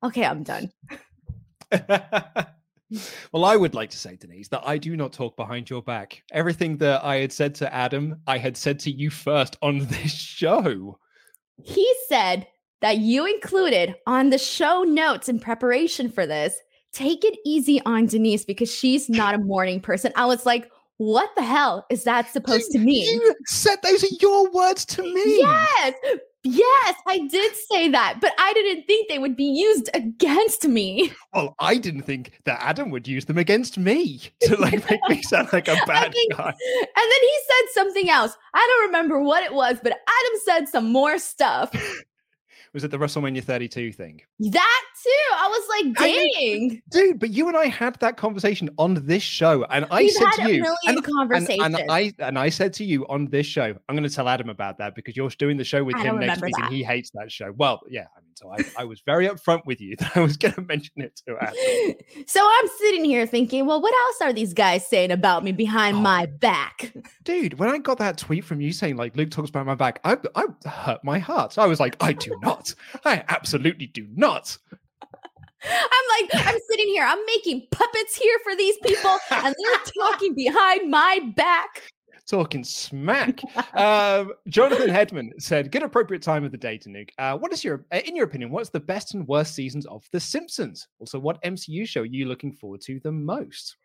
Okay, I'm done. Well, I would like to say, Denise, that I do not talk behind your back. Everything that I had said to Adam, I had said to you first on this show. He said that you included on the show notes in preparation for this. Take it easy on Denise because she's not a morning person. I was like, what the hell is that supposed to mean? You said those are your words to me. Yes, yes, I did say that, but I didn't think they would be used against me. Well, I didn't think that Adam would use them against me to like make me sound like a bad think- guy. And then he said something else. I don't remember what it was, but Adam said some more stuff. Was it the WrestleMania 32 thing? That too. I was like, I dang. Dude, but you and I had that conversation on this show, and I We've said to you, and, and- conversations. and I and I said to you on this show, I'm going to tell Adam about that because you're doing the show with I him next week, that. and he hates that show. Well, yeah, I mean, so I, I was very upfront with you that I was going to mention it to Adam. So I'm sitting here thinking, well, what else are these guys saying about me behind Oh. my back? Dude, when I got that tweet from you saying like Luke talks about my back, I I hurt my heart. I was like, I do not. I absolutely do not. I'm like, I'm sitting here, I'm making puppets here for these people, and they're talking behind my back. Talking smack. um, Jonathan Hedman said, "Good appropriate time of the day to nuke. Uh, what is your, uh, in your opinion, what's the best and worst seasons of The Simpsons? Also, what MCU show are you looking forward to the most?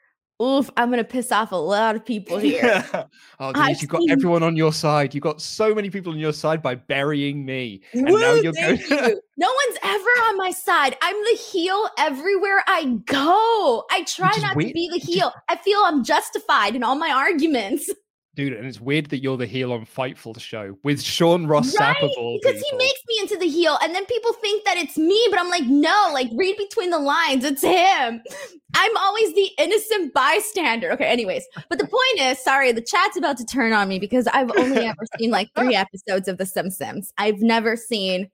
Oof, I'm gonna piss off a lot of people here. oh, Denise, I've you've got seen- everyone on your side. You've got so many people on your side by burying me, and now you're going. you. No one's ever on my side. I'm the heel everywhere I go. I try not to be the heel. I feel I'm justified in all my arguments. Dude, and it's weird that you're the heel on Fightful show with Sean Ross Right? Sapp of all Because he makes me into the heel, and then people think that it's me, but I'm like, no, like read between the lines, it's him. I'm always the innocent bystander. Okay, anyways, but the point is, sorry, the chat's about to turn on me because I've only ever seen like three episodes of The Simpsons. I've never seen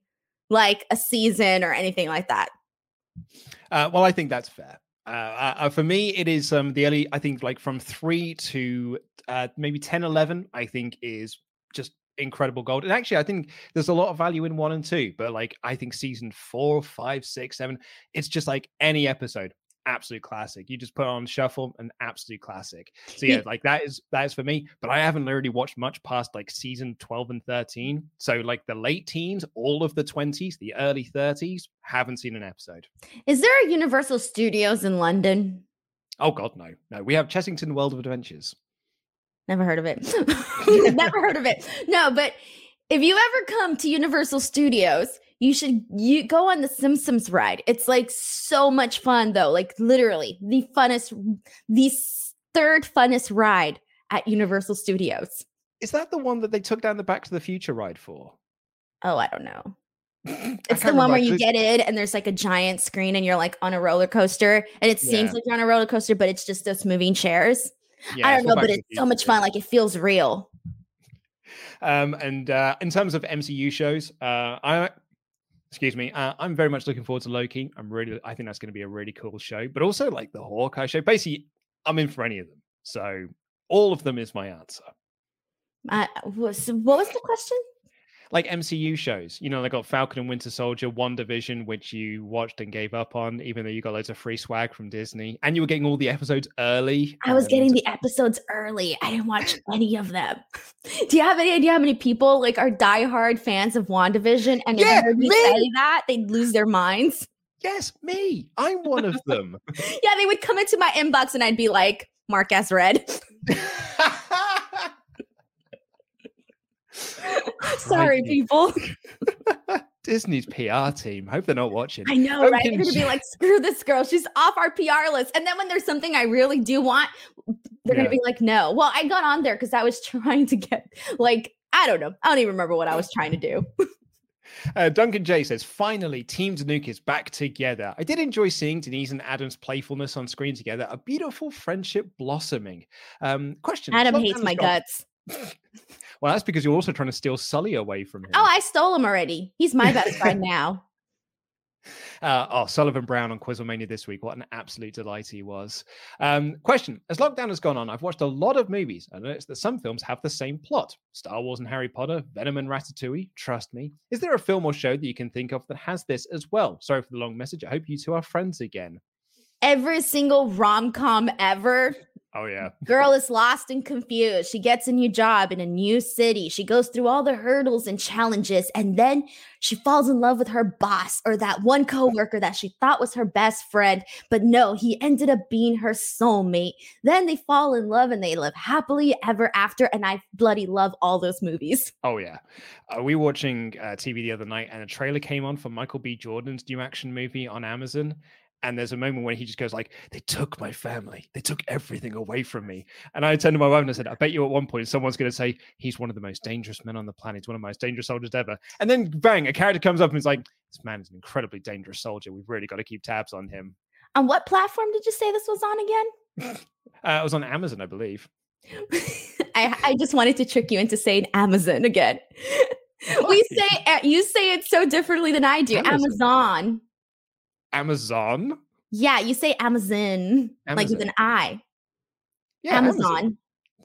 like a season or anything like that. Uh, well, I think that's fair. Uh, uh, for me, it is um, the early, I think, like from three to uh, maybe 10, 11, I think is just incredible gold. And actually, I think there's a lot of value in one and two, but like I think season four, five, six, seven, it's just like any episode absolute classic. You just put on shuffle, an absolute classic. So yeah, like that is that is for me. But I haven't already watched much past like season 12 and 13. So like the late teens, all of the 20s, the early 30s, haven't seen an episode. Is there a Universal Studios in London? Oh god, no. No. We have Chessington World of Adventures. Never heard of it. Never heard of it. No, but if you ever come to Universal Studios, you should you go on the Simpsons ride. It's like so much fun though. Like literally the funnest the third funnest ride at Universal Studios. Is that the one that they took down the Back to the Future ride for? Oh, I don't know. It's the one where you get in and there's like a giant screen and you're like on a roller coaster and it seems like you're on a roller coaster, but it's just those moving chairs. Yeah, I don't know, but it's so much fun. Like it feels real. Um, and uh, in terms of MCU shows, uh, I excuse me uh, i'm very much looking forward to loki. I'm really i think that's going to be a really cool show but also like the hawkeye show. Basically i'm in for any of them so all of them is my answer. Uh, what was the question like MCU shows. You know, they got Falcon and Winter Soldier, WandaVision, which you watched and gave up on, even though you got loads of free swag from Disney, and you were getting all the episodes early. I was um, getting the episodes early. I didn't watch any of them. Do you have any idea how many people like are diehard fans of WandaVision? And yeah, if say that, they'd lose their minds. Yes, me. I'm one of them. yeah, they would come into my inbox and I'd be like, Mark as read. Sorry, people. Disney's PR team. Hope they're not watching. I know, right? They're gonna be like, screw this girl. She's off our PR list. And then when there's something I really do want, they're yeah. gonna be like, no. Well, I got on there because I was trying to get like, I don't know. I don't even remember what I was trying to do. Uh, Duncan J says, finally, Team Danuk is back together. I did enjoy seeing Denise and Adam's playfulness on screen together. A beautiful friendship blossoming. Um, question Adam hates my guts. Well, that's because you're also trying to steal Sully away from him. Oh, I stole him already. He's my best friend now. Uh, oh, Sullivan Brown on Quizlemania this week. What an absolute delight he was. Um, question As lockdown has gone on, I've watched a lot of movies and noticed that some films have the same plot Star Wars and Harry Potter, Venom and Ratatouille. Trust me. Is there a film or show that you can think of that has this as well? Sorry for the long message. I hope you two are friends again. Every single rom com ever Oh yeah. Girl is lost and confused. She gets a new job in a new city. She goes through all the hurdles and challenges and then she falls in love with her boss or that one coworker that she thought was her best friend, but no, he ended up being her soulmate. Then they fall in love and they live happily ever after and I bloody love all those movies. Oh yeah. Uh, we were watching uh, TV the other night and a trailer came on for Michael B Jordan's new action movie on Amazon and there's a moment when he just goes like they took my family. They took everything away from me. And i turned to my wife and i said i bet you at one point someone's going to say he's one of the most dangerous men on the planet. He's one of the most dangerous soldiers ever. And then bang a character comes up and is like this man is an incredibly dangerous soldier. We've really got to keep tabs on him. On what platform did you say this was on again? Uh, it was on amazon i believe. I, I just wanted to trick you into saying amazon again. We say you say it so differently than i do. Amazon. amazon. Amazon. Yeah, you say Amazon, Amazon. like with an I. Yeah, Amazon.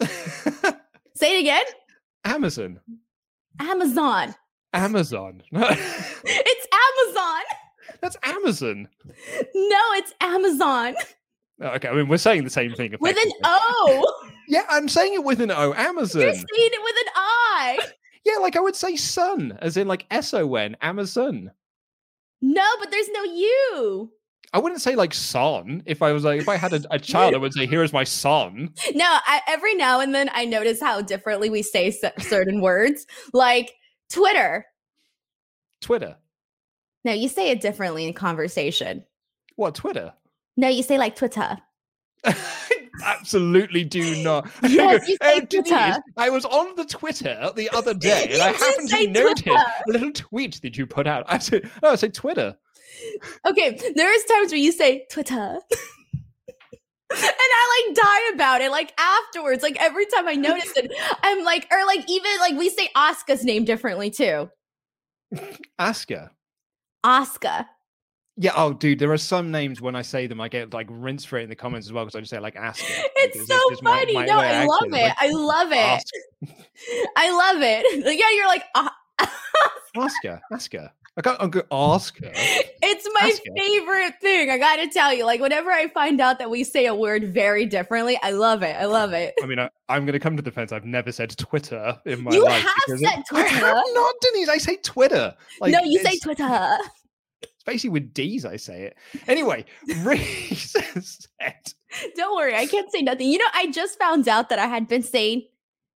Amazon. say it again. Amazon. Amazon. Amazon. it's Amazon. That's Amazon. No, it's Amazon. Oh, okay, I mean we're saying the same thing with an O. yeah, I'm saying it with an O. Amazon. You're saying it with an I. Yeah, like I would say sun, as in like S O N, Amazon. No, but there's no you. I wouldn't say like son. If I was like, if I had a, a child, I would say, "Here is my son." No, I, every now and then I notice how differently we say certain words, like Twitter. Twitter. No, you say it differently in conversation. What Twitter? No, you say like Twitter. absolutely do not. Yes, you. I was on the Twitter the other day, and I happened to notice Twitter. a little tweet that you put out. I said, "Oh, I said Twitter." Okay, there is times where you say Twitter. and I like die about it, like afterwards, like every time I notice it, I'm like, or like even like we say Oscar's name differently too. Oscar. Oscar. Yeah. Oh, dude, there are some names when I say them, I get like rinse for it in the comments as well because I just say like ask. It's so funny. My, my no, I love it. Like, I love it. I love it. Like, yeah, you're like, uh, ask her, ask her. I got I'm gonna ask her. It's my favorite thing. I gotta tell you, like whenever I find out that we say a word very differently, I love it. I love it. I mean, I, am gonna come to defense. I've never said Twitter in my you life. You have said Twitter. I have not, Denise. I say Twitter. Like, no, you say Twitter. Basically with D's I say it. Anyway, Reese said. Don't worry, I can't say nothing. You know, I just found out that I had been saying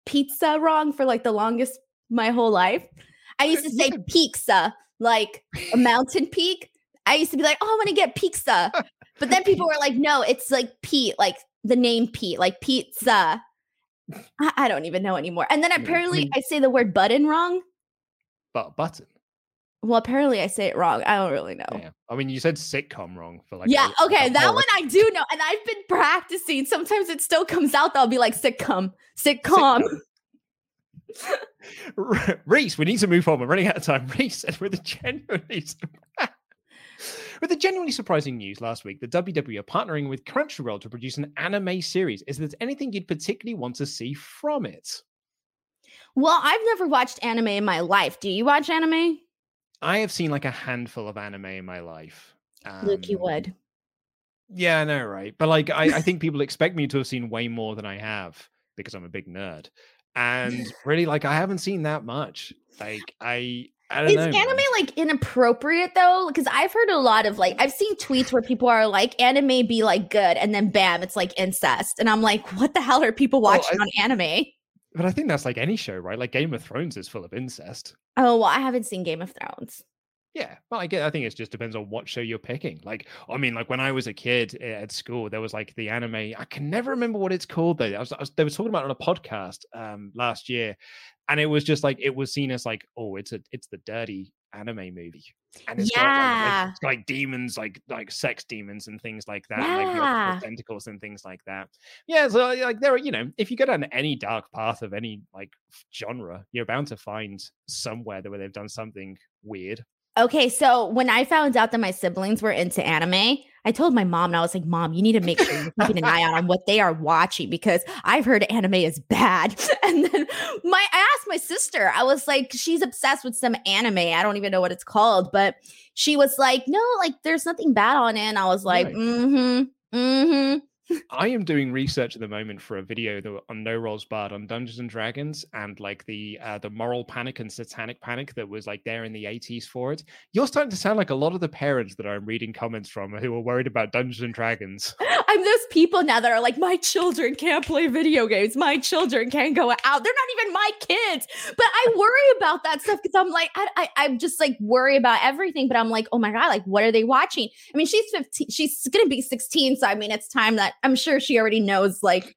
pizza wrong for like the longest my whole life. I used to say pizza like a mountain peak. I used to be like, oh, I want to get pizza. But then people were like, no, it's like Pete, like the name Pete, like pizza. I, I don't even know anymore. And then apparently I say the word button wrong. But button. Well, apparently I say it wrong. I don't really know. Yeah. I mean, you said sitcom wrong for like. Yeah. A, okay. that one I do know. And I've been practicing. Sometimes it still comes out. I'll be like sitcom, sitcom. sitcom. Reese, we need to move on. We're running out of time. Reese, and with a genuinely with a genuinely surprising news last week, the WWE are partnering with Crunchyroll to produce an anime series. Is there anything you'd particularly want to see from it? Well, I've never watched anime in my life. Do you watch anime? I have seen like a handful of anime in my life. Um, Luke, you would. Yeah, I know, right? But like, I, I think people expect me to have seen way more than I have because I'm a big nerd and really like i haven't seen that much like i I don't know. is know, anime like inappropriate though? Because I've heard a lot of like I've seen tweets where people are like anime be like good and then bam it's like incest and I'm like what the hell are people watching well, I, on anime? But I think that's like any show, right? Like Game of Thrones is full of incest. Oh well, I haven't seen Game of Thrones. Yeah, well, I get. I think it just depends on what show you're picking. Like, I mean, like when I was a kid eh, at school, there was like the anime. I can never remember what it's called. Though I was, I was they were talking about on a podcast um last year, and it was just like it was seen as like, oh, it's a it's the dirty anime movie, and it's yeah. got like, it's like demons, like like sex demons and things like that, yeah. like tentacles and things like that. Yeah, so uh, like there, are, you know, if you go down any dark path of any like genre, you're bound to find somewhere where they've done something weird Okay, so when I found out that my siblings were into anime, I told my mom, and I was like, "Mom, you need to make sure you're keeping an eye out on what they are watching because I've heard anime is bad." And then my, I asked my sister, I was like, "She's obsessed with some anime. I don't even know what it's called, but she was like, no, like there's nothing bad on it." And I was like, right. "Mm-hmm, mm-hmm." I am doing research at the moment for a video that, on No Rolls Barred on Dungeons and Dragons and like the uh, the moral panic and satanic panic that was like there in the 80s for it. You're starting to sound like a lot of the parents that I'm reading comments from who are worried about Dungeons and Dragons. I'm those people now that are like, my children can't play video games. My children can't go out. They're not even my kids. But I worry about that stuff because I'm like, I, I, I'm just like worry about everything. But I'm like, oh my God, like, what are they watching? I mean, she's 15, she's going to be 16. So I mean, it's time that I'm sure she already knows like,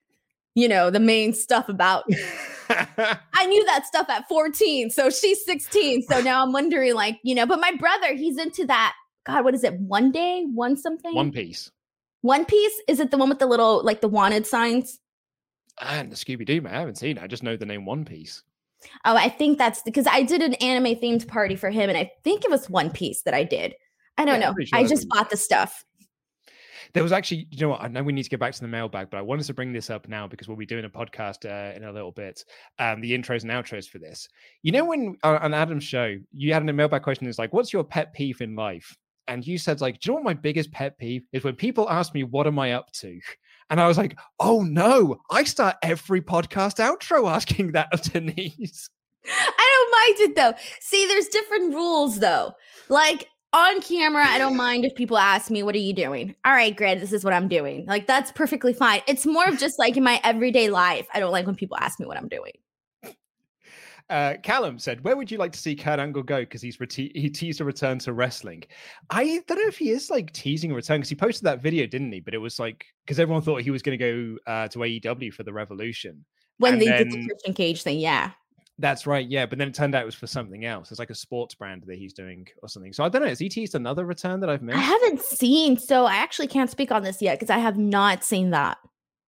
you know, the main stuff about. I knew that stuff at 14. So she's 16. So now I'm wondering, like, you know, but my brother, he's into that. God, what is it? One day, one something? One piece. One Piece? Is it the one with the little like the wanted signs? And the Scooby Doo, man. I haven't seen it. I just know the name One Piece. Oh, I think that's because I did an anime themed party for him, and I think it was One Piece that I did. I don't yeah, know. Sure I just bought the stuff. There was actually, you know what? I know we need to get back to the mailbag, but I wanted to bring this up now because we'll be doing a podcast uh, in a little bit. Um, the intros and outros for this. You know, when uh, on Adam's show, you had a mailbag question is like, what's your pet peeve in life? and you said like, do you know what my biggest pet peeve is when people ask me what am I up to? And I was like, oh no, I start every podcast outro asking that of Denise. I don't mind it though. See, there's different rules though. Like on camera, I don't mind if people ask me, What are you doing? All right, great. This is what I'm doing. Like, that's perfectly fine. It's more of just like in my everyday life. I don't like when people ask me what I'm doing. Uh, Callum said, "Where would you like to see Kurt Angle go? Because he's reti- he teased a return to wrestling. I don't know if he is like teasing a return because he posted that video, didn't he? But it was like because everyone thought he was going to go uh, to AEW for the Revolution when and they then, did the Christian Cage thing. Yeah, that's right. Yeah, but then it turned out it was for something else. It's like a sports brand that he's doing or something. So I don't know. Is teased another return that I've missed? I haven't seen, so I actually can't speak on this yet because I have not seen that.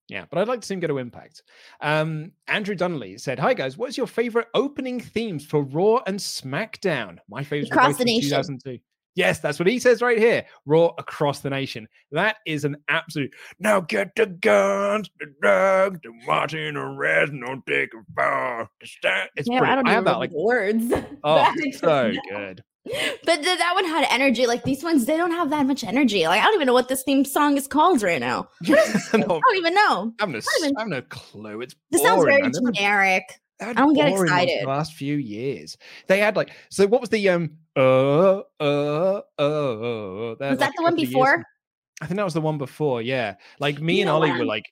Yeah, but I'd like to see him go to Impact. Um, Andrew Donnelly said, "Hi guys, what's your favorite opening themes for Raw and SmackDown? My favorite Across the Nation. 2002. Yes, that's what he says right here. Raw across the nation. That is an absolute. Now get the guns, the drugs, the marching arrest, no take a far. It's yeah, I don't I know have that like words. oh, so good. But th- that one had energy. Like these ones, they don't have that much energy. Like I don't even know what this theme song is called right now. no, I don't even know. I have no, I even- I have no clue. It's This sounds very. Generic. I don't get excited. The last few years, they had like. So what was the um? Uh, uh, uh. uh Was that the one before? I think that was the one before. Yeah, like me You and Ollie what? were like.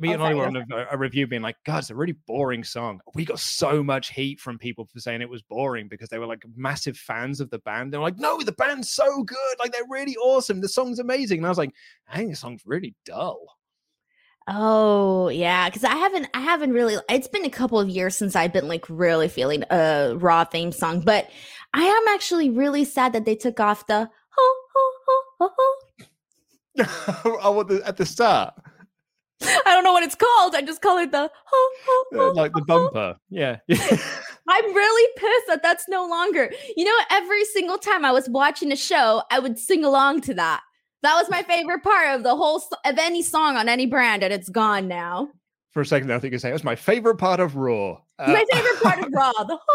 Me Oh, and Ollie were on a, a review being like, God, it's a really boring song. We got so much heat from people for saying it was boring because they were like massive fans of the band. They were like, no, the band's so good. Like, they're really awesome. The song's amazing. And I was like, I think the song's really dull. Oh yeah, because I haven't, I haven't really. It's been a couple of years since I've been like really feeling a raw theme song, but I am actually really sad that they took off the. ho, ho, ho, ho, ho. oh, the, at the start, I don't know what it's called. I just call it the. Ho, ho, Uh, ho, like the bumper. Yeah. I'm really pissed that that's no longer. You know, every single time I was watching a show, I would sing along to that. That was my favorite part of the whole of any song on any brand, and it's gone now. For a second, I think you say it was my favorite part of Raw. Uh, my favorite part of Raw, the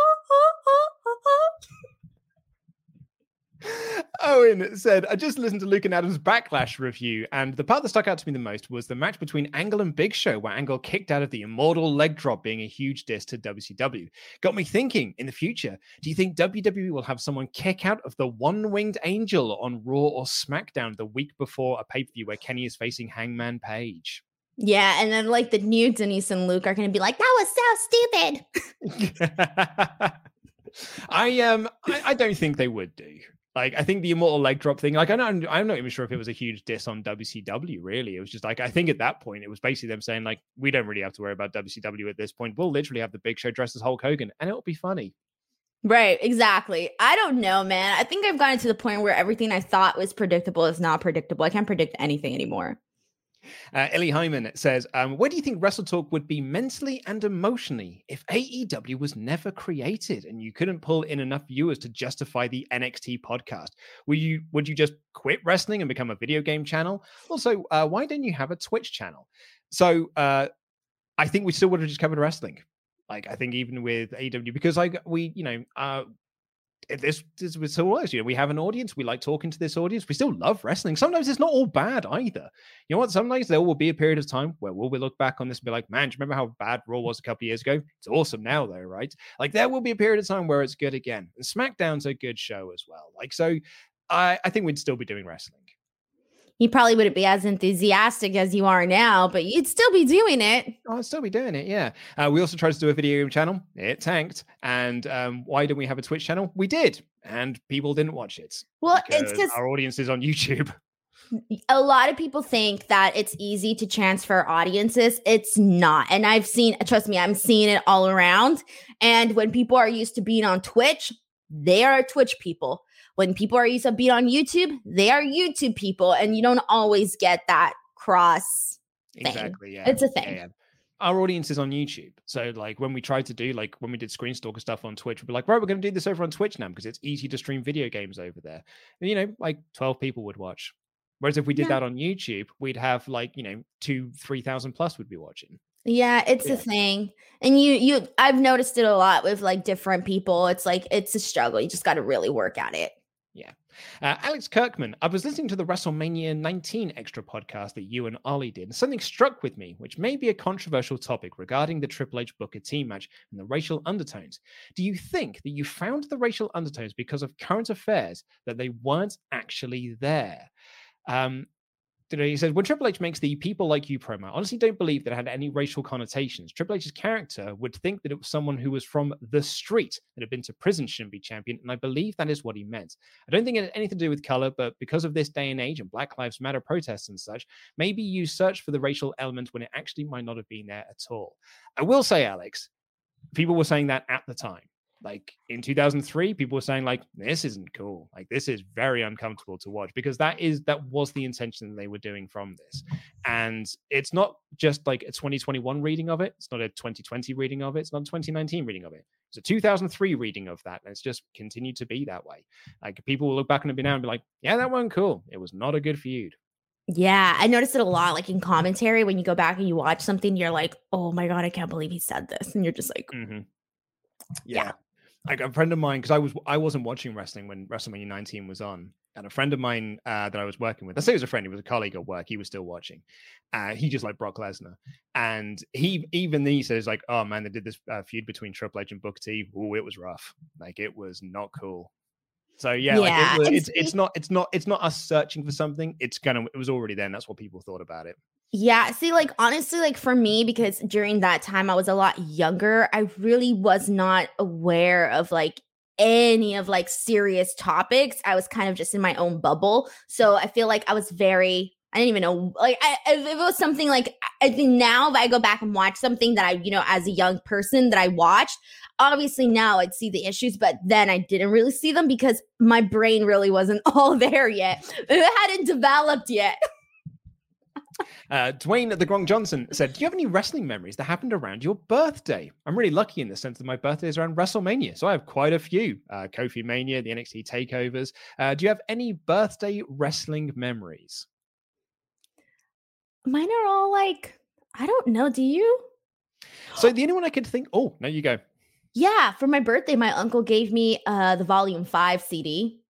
Owen said, I just listened to Luke and Adam's Backlash review, and the part that stuck out to me the most was the match between Angle and Big Show, where Angle kicked out of the immortal leg drop, being a huge diss to WCW. Got me thinking, in the future, do you think WWE will have someone kick out of the one winged angel on Raw or SmackDown the week before a pay per view where Kenny is facing Hangman Page? Yeah, and then like the new Denise and Luke are going to be like, "That was so stupid." I um I, I don't think they would do. Like I think the immortal leg drop thing. Like I don't I'm not even sure if it was a huge diss on WCW. Really, it was just like I think at that point it was basically them saying like we don't really have to worry about WCW at this point. We'll literally have the Big Show dressed as Hulk Hogan, and it'll be funny. Right, exactly. I don't know, man. I think I've gotten to the point where everything I thought was predictable is not predictable. I can't predict anything anymore. Uh, Ellie Hyman says, um, "Where do you think Wrestle Talk would be mentally and emotionally if AEW was never created and you couldn't pull in enough viewers to justify the NXT podcast? Would you would you just quit wrestling and become a video game channel? Also, uh, why don't you have a Twitch channel?" So, uh, I think we still would have just covered wrestling. Like, I think even with AEW, because like we, you know, uh, Eh, this this was so works. You know, we have an audience. We like talking to this audience. We still love wrestling. Sometimes it's not all bad either. You know what? Sometimes there will be a period of time where we'll be look back on this and be like, man, do you remember how bad Raw was a couple of years ago? It's awesome now, though, right? Like there will be a period of time where it's good again. And SmackDown's a good show as well. Like so, I I think we'd still be doing wrestling. You probably wouldn't be as enthusiastic as you are now, but you'd still be doing it. Oh, I'd still be doing it, yeah. Uh, we also tried to do a video game channel. It tanked. And um, why didn't we have a Twitch channel? We did, and people didn't watch it. Well, it's because our audience is on YouTube. a lot of people think that it's easy to transfer audiences. It's not. And I've seen, trust me, I'm seeing it all around. And when people are used to being on Twitch, they are Twitch people. When people are used to being on YouTube, they are YouTube people. And you don't always get that cross thing. Exactly. Yeah. It's a Yeah, thing. yeah. Our audience is on YouTube. So, like, when we tried to do, like, when we did Screen Stalker stuff on Twitch, we'd be like, right, we're going to do this over on Twitch now because it's easy to stream video games over there. And, you know, like 12 people would watch. Whereas if we did Yeah. that on YouTube, we'd have like, you know, two, 3,000 plus would be watching. Yeah, it's Yeah. a thing. And you you I've noticed it a lot with like different people. It's like it's a struggle. You just got to really work at it. Yeah. Uh, Alex Kirkman, I was listening to the WrestleMania 19 extra podcast that you and Ollie did, and something struck with me, which may be a controversial topic regarding the Triple H Booker T match and the racial undertones. Do you think that you found the racial undertones because of current affairs that they weren't actually there? Um, he said, when Triple H makes the people like you promo, I honestly don't believe that it had any racial connotations. Triple H's character would think that it was someone who was from the street that had been to prison shouldn't be champion, and I believe that is what he meant. I don't think it had anything to do with color, but because of this day and age and Black Lives Matter protests and such, maybe you search for the racial element when it actually might not have been there at all. I will say, Alex, people were saying that at the time. Like in 2003 people were saying like this isn't cool. Like this is very uncomfortable to watch because that is that was the intention they were doing from this. And it's not just like a 2021 reading of it. It's not a 2020 reading of it. It's not a 2019 reading of it. It's a 2003 reading of that and it's just continued to be that way. Like people will look back on it now and be like yeah that one cool. It was not a good feud. Yeah, I noticed it a lot, like in commentary when you go back and you watch something, you're like, "Oh my god, I can't believe he said this," and you're just like, mm-hmm. yeah. yeah like a friend of mine because I was I wasn't watching wrestling when WrestleMania 19 was on, and a friend of mine uh, that I was working with, I say he was a friend, he was a colleague at work, he was still watching. Uh, he just like Brock Lesnar, and he even then he says like, oh man, they did this uh, feud between Triple H and Booker T. Oh, it was rough. Like it was not cool. So yeah, yeah. Like it it's it's not it's not it's not us searching for something. It's kind of it was already there. and That's what people thought about it. Yeah, see, like honestly, like for me, because during that time I was a lot younger, I really was not aware of like any of like serious topics. I was kind of just in my own bubble. So I feel like I was very I didn't even know like I, if it was something like I think now if I go back and watch something that I you know as a young person that I watched obviously now I'd see the issues but then I didn't really see them because my brain really wasn't all there yet it hadn't developed yet Uh, Dwayne the Gronk Johnson said, Do you have any wrestling memories that happened around your birthday? I'm really lucky in the sense that my birthday is around WrestleMania. So I have quite a few uh, Kofi Mania, the NXT takeovers. Uh, do you have any birthday wrestling memories? Mine are all like, I don't know. Do you? So the only one I could think, oh, no, you go. Yeah, for my birthday, my uncle gave me uh the volume five CD.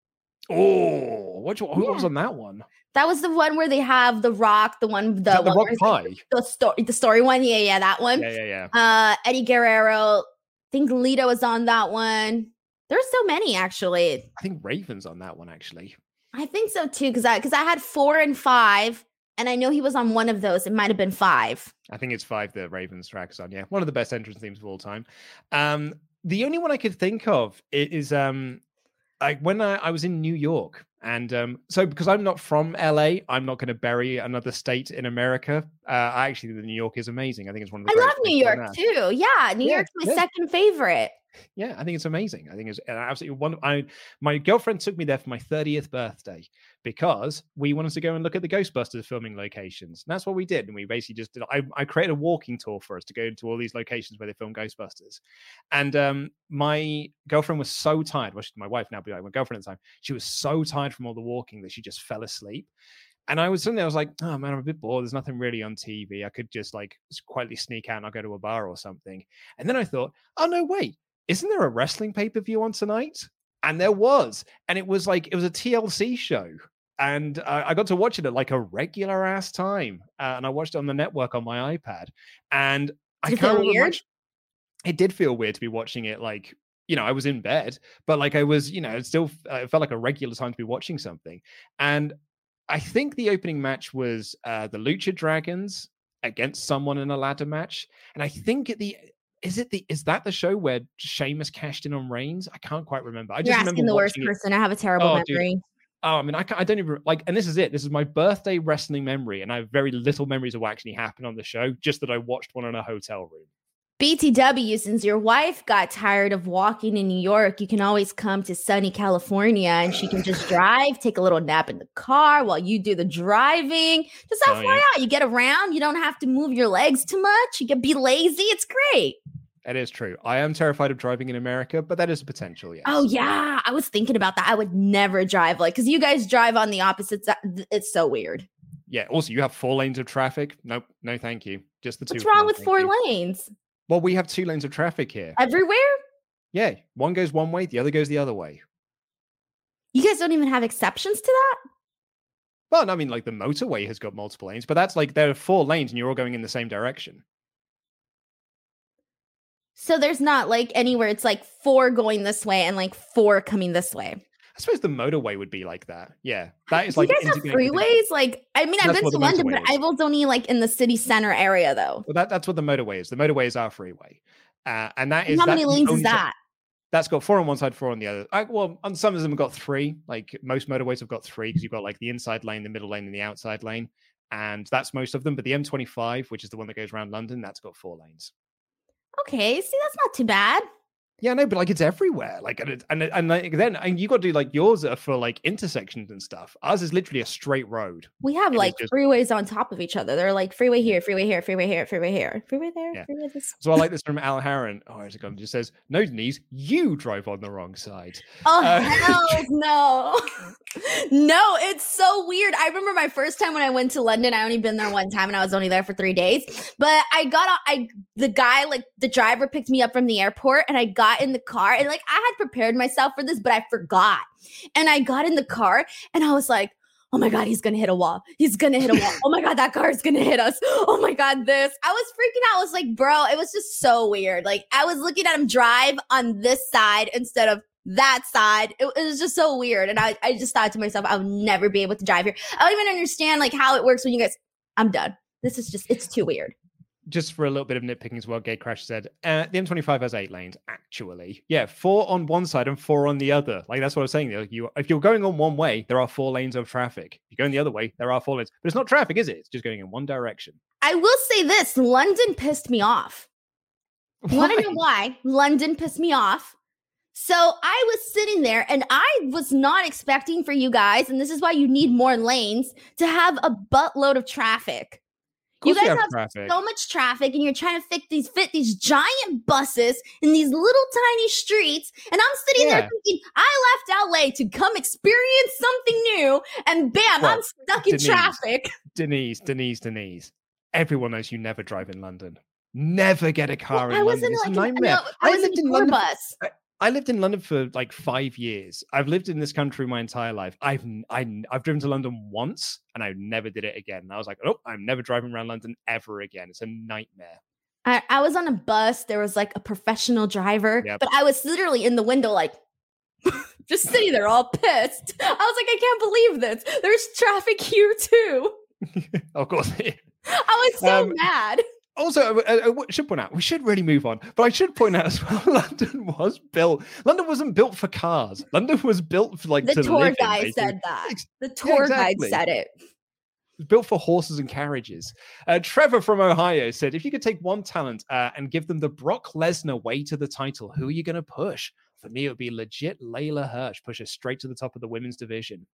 Oh, what, who yeah. was on that one? That was the one where they have the Rock, the one, the, the Rock Pie, the story, the story one. Yeah, yeah, that one. Yeah, yeah, yeah. Uh, Eddie Guerrero. I think Lita was on that one. There's so many actually. I think Raven's on that one actually. I think so too, because I because I had four and five, and I know he was on one of those. It might have been five. I think it's five. The Ravens track is on. Yeah, one of the best entrance themes of all time. Um, the only one I could think of is um, like when I, I was in New York and um, so, because I'm not from LA, I'm not going to bury another state in America. Uh, I actually think New York is amazing. I think it's one of the. I love New York too. Yeah, New yeah, York's my yeah. second favorite. Yeah, I think it's amazing. I think it's absolutely one. I my girlfriend took me there for my 30th birthday because we wanted to go and look at the Ghostbusters filming locations. And that's what we did. And we basically just did. I, I created a walking tour for us to go into all these locations where they film Ghostbusters. And um, my girlfriend was so tired. Well, she's my wife now, but like my girlfriend at the time. She was so tired from all the walking that she just fell asleep. And I was there, I was like, oh man, I'm a bit bored. There's nothing really on TV. I could just like quietly sneak out and I'll go to a bar or something. And then I thought, oh no, wait, isn't there a wrestling pay per view on tonight? And there was, and it was like it was a TLC show, and uh, I got to watch it at like a regular ass time, uh, and I watched it on the network on my iPad, and did I can't remember. Much, it did feel weird to be watching it like you know I was in bed, but like I was, you know, it still uh, it felt like a regular time to be watching something, and I think the opening match was uh, the Lucha Dragons against someone in a ladder match, and I think at the is it the is that the show where Sheamus cashed in on Reigns? I can't quite remember. I just You're remember asking the worst it. person. I have a terrible oh, memory. Dude. Oh, I mean, I, I don't even like, and this is it. This is my birthday wrestling memory, and I have very little memories of what actually happened on the show. Just that I watched one in a hotel room. BTW, since your wife got tired of walking in New York, you can always come to sunny California and she can just drive, take a little nap in the car while you do the driving. Just FYI, oh, yeah. you get around, you don't have to move your legs too much. You can be lazy. It's great. That is true. I am terrified of driving in America, but that is a potential. Yes. Oh yeah, I was thinking about that. I would never drive like because you guys drive on the opposite side. It's so weird. Yeah. Also, you have four lanes of traffic. Nope. No, thank you. Just the What's two. What's wrong with four you. lanes? Well, we have two lanes of traffic here. Everywhere? Yeah. One goes one way, the other goes the other way. You guys don't even have exceptions to that? Well, I mean, like the motorway has got multiple lanes, but that's like there are four lanes and you're all going in the same direction. So there's not like anywhere it's like four going this way and like four coming this way. I suppose the motorway would be like that. Yeah, that is like. You guys have freeways? Like, I mean, I've been to London, but I was only like in the city center area, though. Well, that, that's what the motorway is. The motorway is our freeway, uh, and that is. How many lanes is that? That's got four on one side, four on the other. I, well, on some of them have got three. Like most motorways have got three because you've got like the inside lane, the middle lane, and the outside lane, and that's most of them. But the M25, which is the one that goes around London, that's got four lanes. Okay, see, that's not too bad. Yeah, no, but like it's everywhere. Like and and, and like, then and you got to do like yours are for like intersections and stuff. Ours is literally a straight road. We have like just... freeways on top of each other. They're like freeway here, freeway here, freeway here, freeway here, freeway there, yeah. freeway this. So I like this from Al Harron. Oh, it's gone. Just says, "No, Denise, you drive on the wrong side." Oh uh, hell no, no! It's so weird. I remember my first time when I went to London. I only been there one time, and I was only there for three days. But I got, I the guy like the driver picked me up from the airport, and I got in the car and like I had prepared myself for this, but I forgot. And I got in the car and I was like, oh my God, he's gonna hit a wall. He's gonna hit a wall. oh my God, that car is gonna hit us. Oh my God, this. I was freaking out. I was like, bro, it was just so weird. Like I was looking at him drive on this side instead of that side. It, it was just so weird. And I, I just thought to myself, I'll never be able to drive here. I don't even understand like how it works when you guys, I'm done. This is just, it's too weird just for a little bit of nitpicking as well, Gate Crash said uh, the M25 has eight lanes. Actually, yeah, four on one side and four on the other. Like that's what I was saying. You, if you're going on one way, there are four lanes of traffic. If you're going the other way, there are four lanes. But it's not traffic, is it? It's just going in one direction. I will say this: London pissed me off. Want to know why? London pissed me off. So I was sitting there and I was not expecting for you guys, and this is why you need more lanes to have a buttload of traffic you guys have, have so much traffic and you're trying to fit these fit these giant buses in these little tiny streets and i'm sitting yeah. there thinking i left la to come experience something new and bam well, i'm stuck in traffic. Denise denise denise. Everyone knows you never drive in london. Never get a car well, in I london. It's like, a nightmare. no, I, I lived in london bus. I lived in London for like five years. I've lived in this country my entire life. I've I, I've driven to London once, and I never did it again. And I was like, oh, I'm never driving around London ever again. It's a nightmare. I, I was on a bus. There was like a professional driver, yep. but I was literally in the window, like just sitting there, all pissed. I was like, I can't believe this. There's traffic here too. of course. I was so um, mad also, I, I, I, should point out we should really move on, but I should point out as well. London was built. London wasn't built for cars. London was built for like the tour guide in, said that. The tour yeah, exactly. guide said it. It built for horses and carriages. Uh, Trevor from Ohio said, "If you could take one talent uh, and give them the Brock Lesnar way to the title, who are you going to push? For me, it would be legit Leyla Hirsch. Push her straight to the top of the women's division."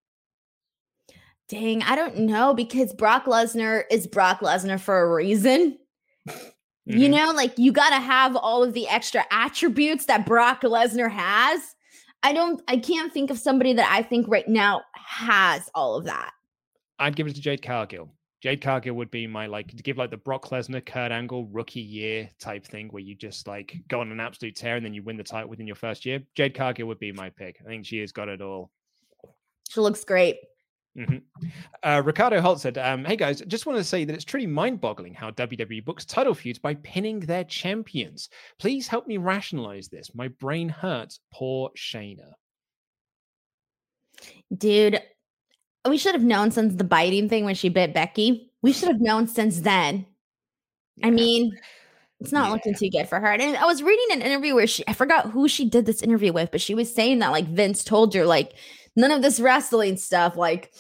Dang, I don't know because Brock Lesnar is Brock Lesnar for a reason. Mm-hmm. You know, like you got to have all of the extra attributes that Brock Lesnar has. I don't, I can't think of somebody that I think right now has all of that. I'd give it to Jade Cargill. Jade Cargill would be my like to give like the Brock Lesnar, Kurt Angle rookie year type thing where you just like go on an absolute tear and then you win the title within your first year. Jade Cargill would be my pick. I think she has got it all. She looks great. Mm-hmm. Uh, Ricardo Holt said, um, "Hey guys, just want to say that it's truly mind-boggling how WWE books title feuds by pinning their champions. Please help me rationalize this. My brain hurts. Poor Shayna." Dude, we should have known since the biting thing when she bit Becky. We should have known since then. Yeah. I mean, it's not yeah. looking too good for her. And I was reading an interview where she, I forgot who she did this interview with, but she was saying that like Vince told her, like, none of this wrestling stuff. Like,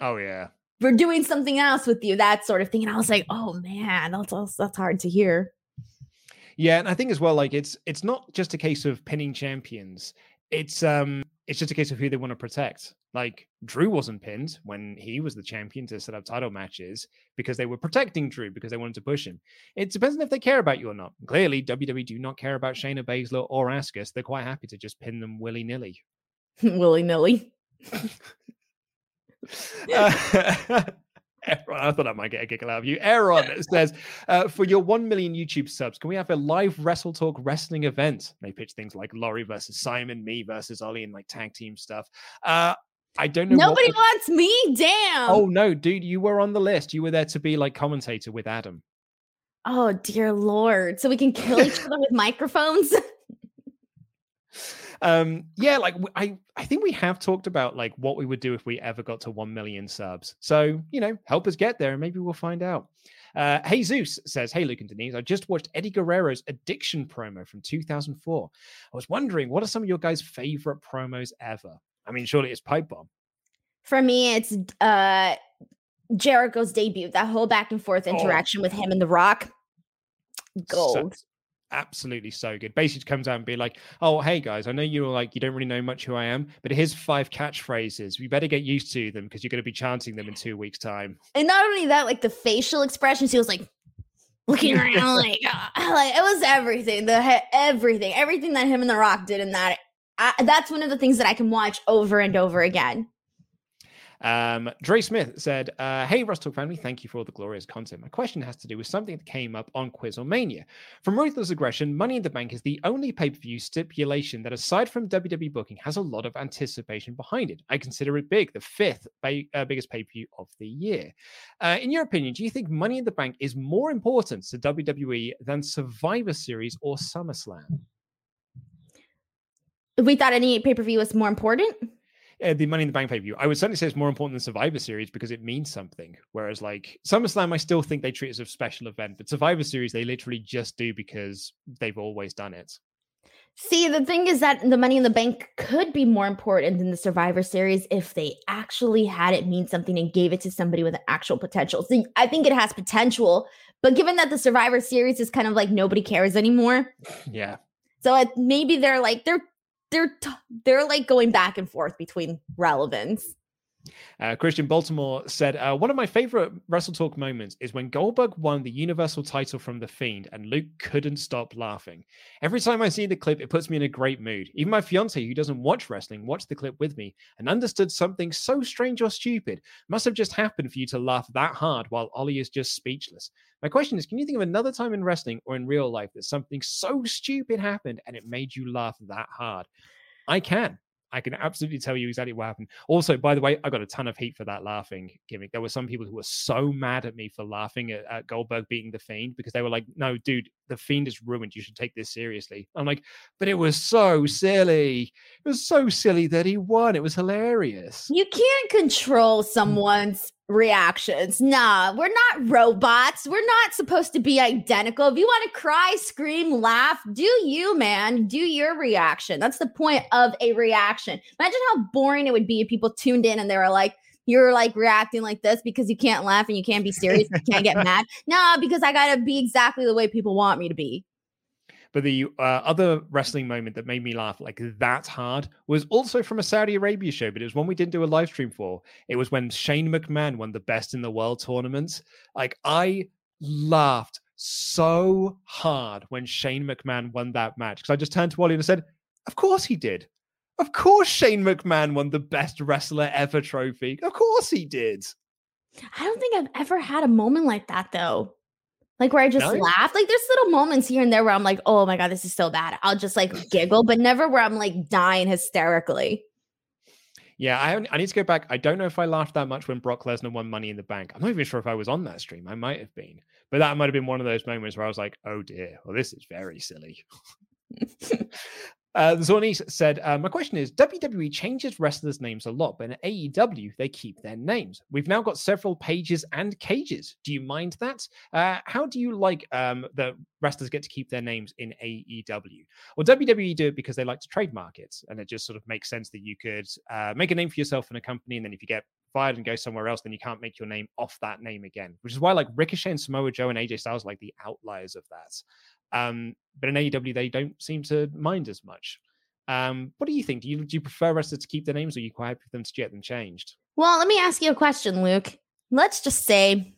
oh yeah, we're doing something else with you, that sort of thing. And I was like, oh man, that's that's hard to hear. Yeah, and I think as well, like it's it's not just a case of pinning champions. It's um it's just a case of who they want to protect. Like Drew wasn't pinned when he was the champion to set up title matches because they were protecting Drew because they wanted to push him. It depends on if they care about you or not. Clearly, WWE do not care about Shayna Baszler or Asuka. So they're quite happy to just pin them willy nilly. willy nilly. uh, I thought I might get a giggle out of you. Aaron says, uh, for your 1 million YouTube subs, can we have a live Wrestle Talk wrestling event? They pitch things like Laurie versus Simon, me versus Ollie, and like tag team stuff. Uh, I don't know. Nobody wants me. Damn. Oh, no, dude, you were on the list. You were there to be like commentator with Adam. Oh, dear Lord. So we can kill each other with microphones? Um yeah like i i think we have talked about like what we would do if we ever got to 1 million subs so you know help us get there and maybe we'll find out uh, hey Zeus says, Hey Luke and Denise, I just watched Eddie Guerrero's addiction promo from 2004. I was wondering, what are some of your guys' favorite promos ever? I mean, surely it's Pipe Bomb. For me, it's uh Jericho's debut, that whole back and forth oh. interaction oh. with him and The Rock. Gold. Absolutely so good. Basically, comes out and be like, "Oh, hey guys, I know you're like you don't really know much who I am, but here's five catchphrases. You better get used to them because you're going to be chanting them in two weeks' time." And not only that, like the facial expressions, he was like looking around, like, like it was everything. The everything, everything that him and The Rock did in that. I, that's one of the things that I can watch over and over again. Um, Dre Smith said, uh, Hey, Talk family, thank you for all the glorious content. My question has to do with something that came up on Quizlemania. From Ruthless Aggression, Money in the Bank is the only pay per view stipulation that, aside from WWE booking, has a lot of anticipation behind it. I consider it big, the fifth uh, biggest pay per view of the year. Uh, in your opinion, do you think Money in the Bank is more important to WWE than Survivor Series or SummerSlam? We thought any pay per view was more important uh, the Money in the Bank pay per view, I would certainly say it's more important than Survivor Series because it means something. Whereas like SummerSlam, I still think they treat it as a special event, but Survivor Series they literally just do because they've always done it. See, the thing is that the Money in the Bank could be more important than the Survivor Series if they actually had it mean something and gave it to somebody with actual potential. So I think it has potential, but given that the Survivor Series is kind of like nobody cares anymore. Yeah. So it, maybe they're like they're they're t- they're like going back and forth between relevance. Uh, Christian Baltimore said, uh, One of my favorite Wrestle Talk moments is when Goldberg won the Universal title from The Fiend and Luke couldn't stop laughing. Every time I see the clip, it puts me in a great mood. Even my fiance, who doesn't watch wrestling, watched the clip with me and understood something so strange or stupid must have just happened for you to laugh that hard while Ollie is just speechless. My question is Can you think of another time in wrestling or in real life that something so stupid happened and it made you laugh that hard? I can. I can absolutely tell you exactly what happened. Also, by the way, I got a ton of heat for that laughing gimmick. There were some people who were so mad at me for laughing at, at, Goldberg beating the Fiend because they were like, "No, dude, the Fiend is ruined. You should take this seriously." I'm like, "But it was so silly. It was so silly that he won. It was hilarious." You can't control someone's reactions. Nah, we're not robots. We're not supposed to be identical. If you want to cry, scream, laugh, do you, man. Do your reaction. That's the point of a reaction. Imagine how boring it would be if people tuned in and they were like, you're like reacting like this because you can't laugh and you can't be serious, you can't get mad. Nah, because I got to be exactly the way people want me to be. But the uh, other wrestling moment that made me laugh like that hard was also from a Saudi Arabia show, but it was one we didn't do a live stream for. It was when Shane McMahon won the Best in the World tournament. Like I laughed so hard when Shane McMahon won that match because I just turned to Wally and I said, "Of course he did. Of course Shane McMahon won the Best Wrestler Ever trophy. Of course he did." I don't think I've ever had a moment like that though like where I just nice. laugh. Like there's little moments here and there where I'm like, oh my God, this is so bad. I'll just like giggle, but never where I'm like dying hysterically. Yeah, I, I need to go back. I don't know if I laughed that much when Brock Lesnar won Money in the Bank. I'm not even sure if I was on that stream. I might have been, but that might have been one of those moments where I was like, "Oh dear, well this is very silly." Uh, Zornice said, uh, My question is WWE changes wrestlers' names a lot, but in AEW, they keep their names. We've now got several pages and cages. Do you mind that? Uh, how do you like um, the wrestlers get to keep their names in AEW? Well, WWE do it because they like to trademark it. And it just sort of makes sense that you could uh, make a name for yourself in a company. And then if you get fired and go somewhere else, then you can't make your name off that name again, which is why like Ricochet and Samoa Joe and AJ Styles like the outliers of that. Um, but in AEW, they don't seem to mind as much. Um, what do you think? Do you, do you prefer wrestlers to keep their names or are you quite happy for them to get them changed? Well, let me ask you a question, Luke. Let's just say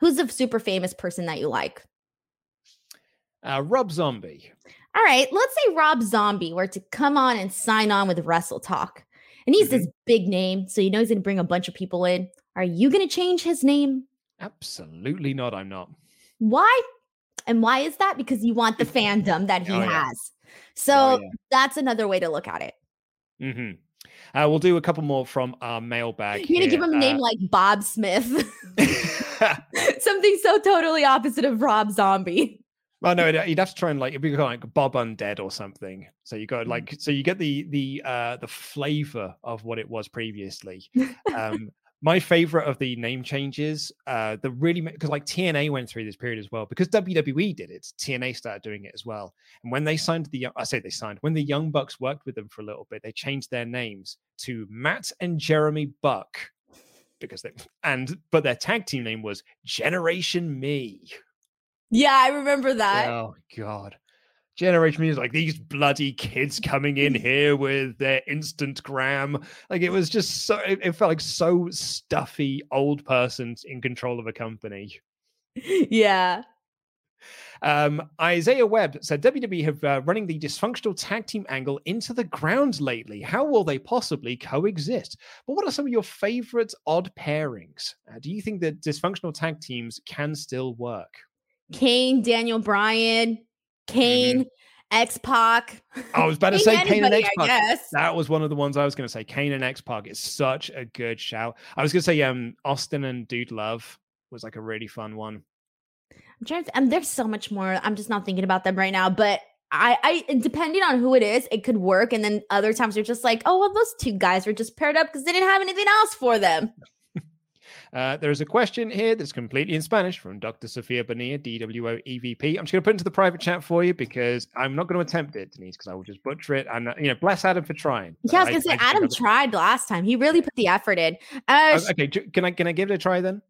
who's a super famous person that you like? Uh, Rob Zombie. All right, let's say Rob Zombie were to come on and sign on with Wrestle Talk. And he's mm-hmm. this big name, so you know he's going to bring a bunch of people in. Are you going to change his name? Absolutely not. I'm not. Why? And why is that? Because you want the fandom that he oh, yeah. has. So oh, yeah. that's another way to look at it. Mm-hmm. Uh, we'll do a couple more from our mailbag. You're gonna give him a name uh, like Bob Smith, something so totally opposite of Rob Zombie. Well, no, you'd have to try and like it'd be like Bob Undead or something. So you got mm. like so you get the the uh the flavor of what it was previously. Um my favorite of the name changes, uh, the really because like TNA went through this period as well because WWE did it. TNA started doing it as well. And when they signed the, I say they signed when the Young Bucks worked with them for a little bit, they changed their names to Matt and Jeremy Buck because they and but their tag team name was Generation Me. Yeah, I remember that. Oh God. Generation Media is like these bloody kids coming in here with their instant gram. Like it was just so it, it felt like so stuffy old persons in control of a company. Yeah. Um, Isaiah Webb said WWE have uh, running the dysfunctional tag team angle into the ground lately. How will they possibly coexist? But what are some of your favorite odd pairings? Uh, do you think that dysfunctional tag teams can still work? Kane, Daniel Bryan, Kane, mm-hmm. X Pac. I was about to say Kane and X Pac. That was one of the ones I was going to say. Kane and X Pac is such a good shout. I was going to say um Austin and Dude Love was like a really fun one. I'm trying to. And there's so much more. I'm just not thinking about them right now. But I, I, depending on who it is, it could work. And then other times you're just like, oh well, those two guys were just paired up because they didn't have anything else for them. Uh, there is a question here that's completely in Spanish from Dr. Sofia Bonilla, DWO EVP. I'm just going to put into the private chat for you because I'm not going to attempt it, Denise, because I will just butcher it. And, uh, you know, bless Adam for trying. Yeah, I was going to say, I Adam tried last time. He really put the effort in. Uh, okay, can I, can I give it a try then?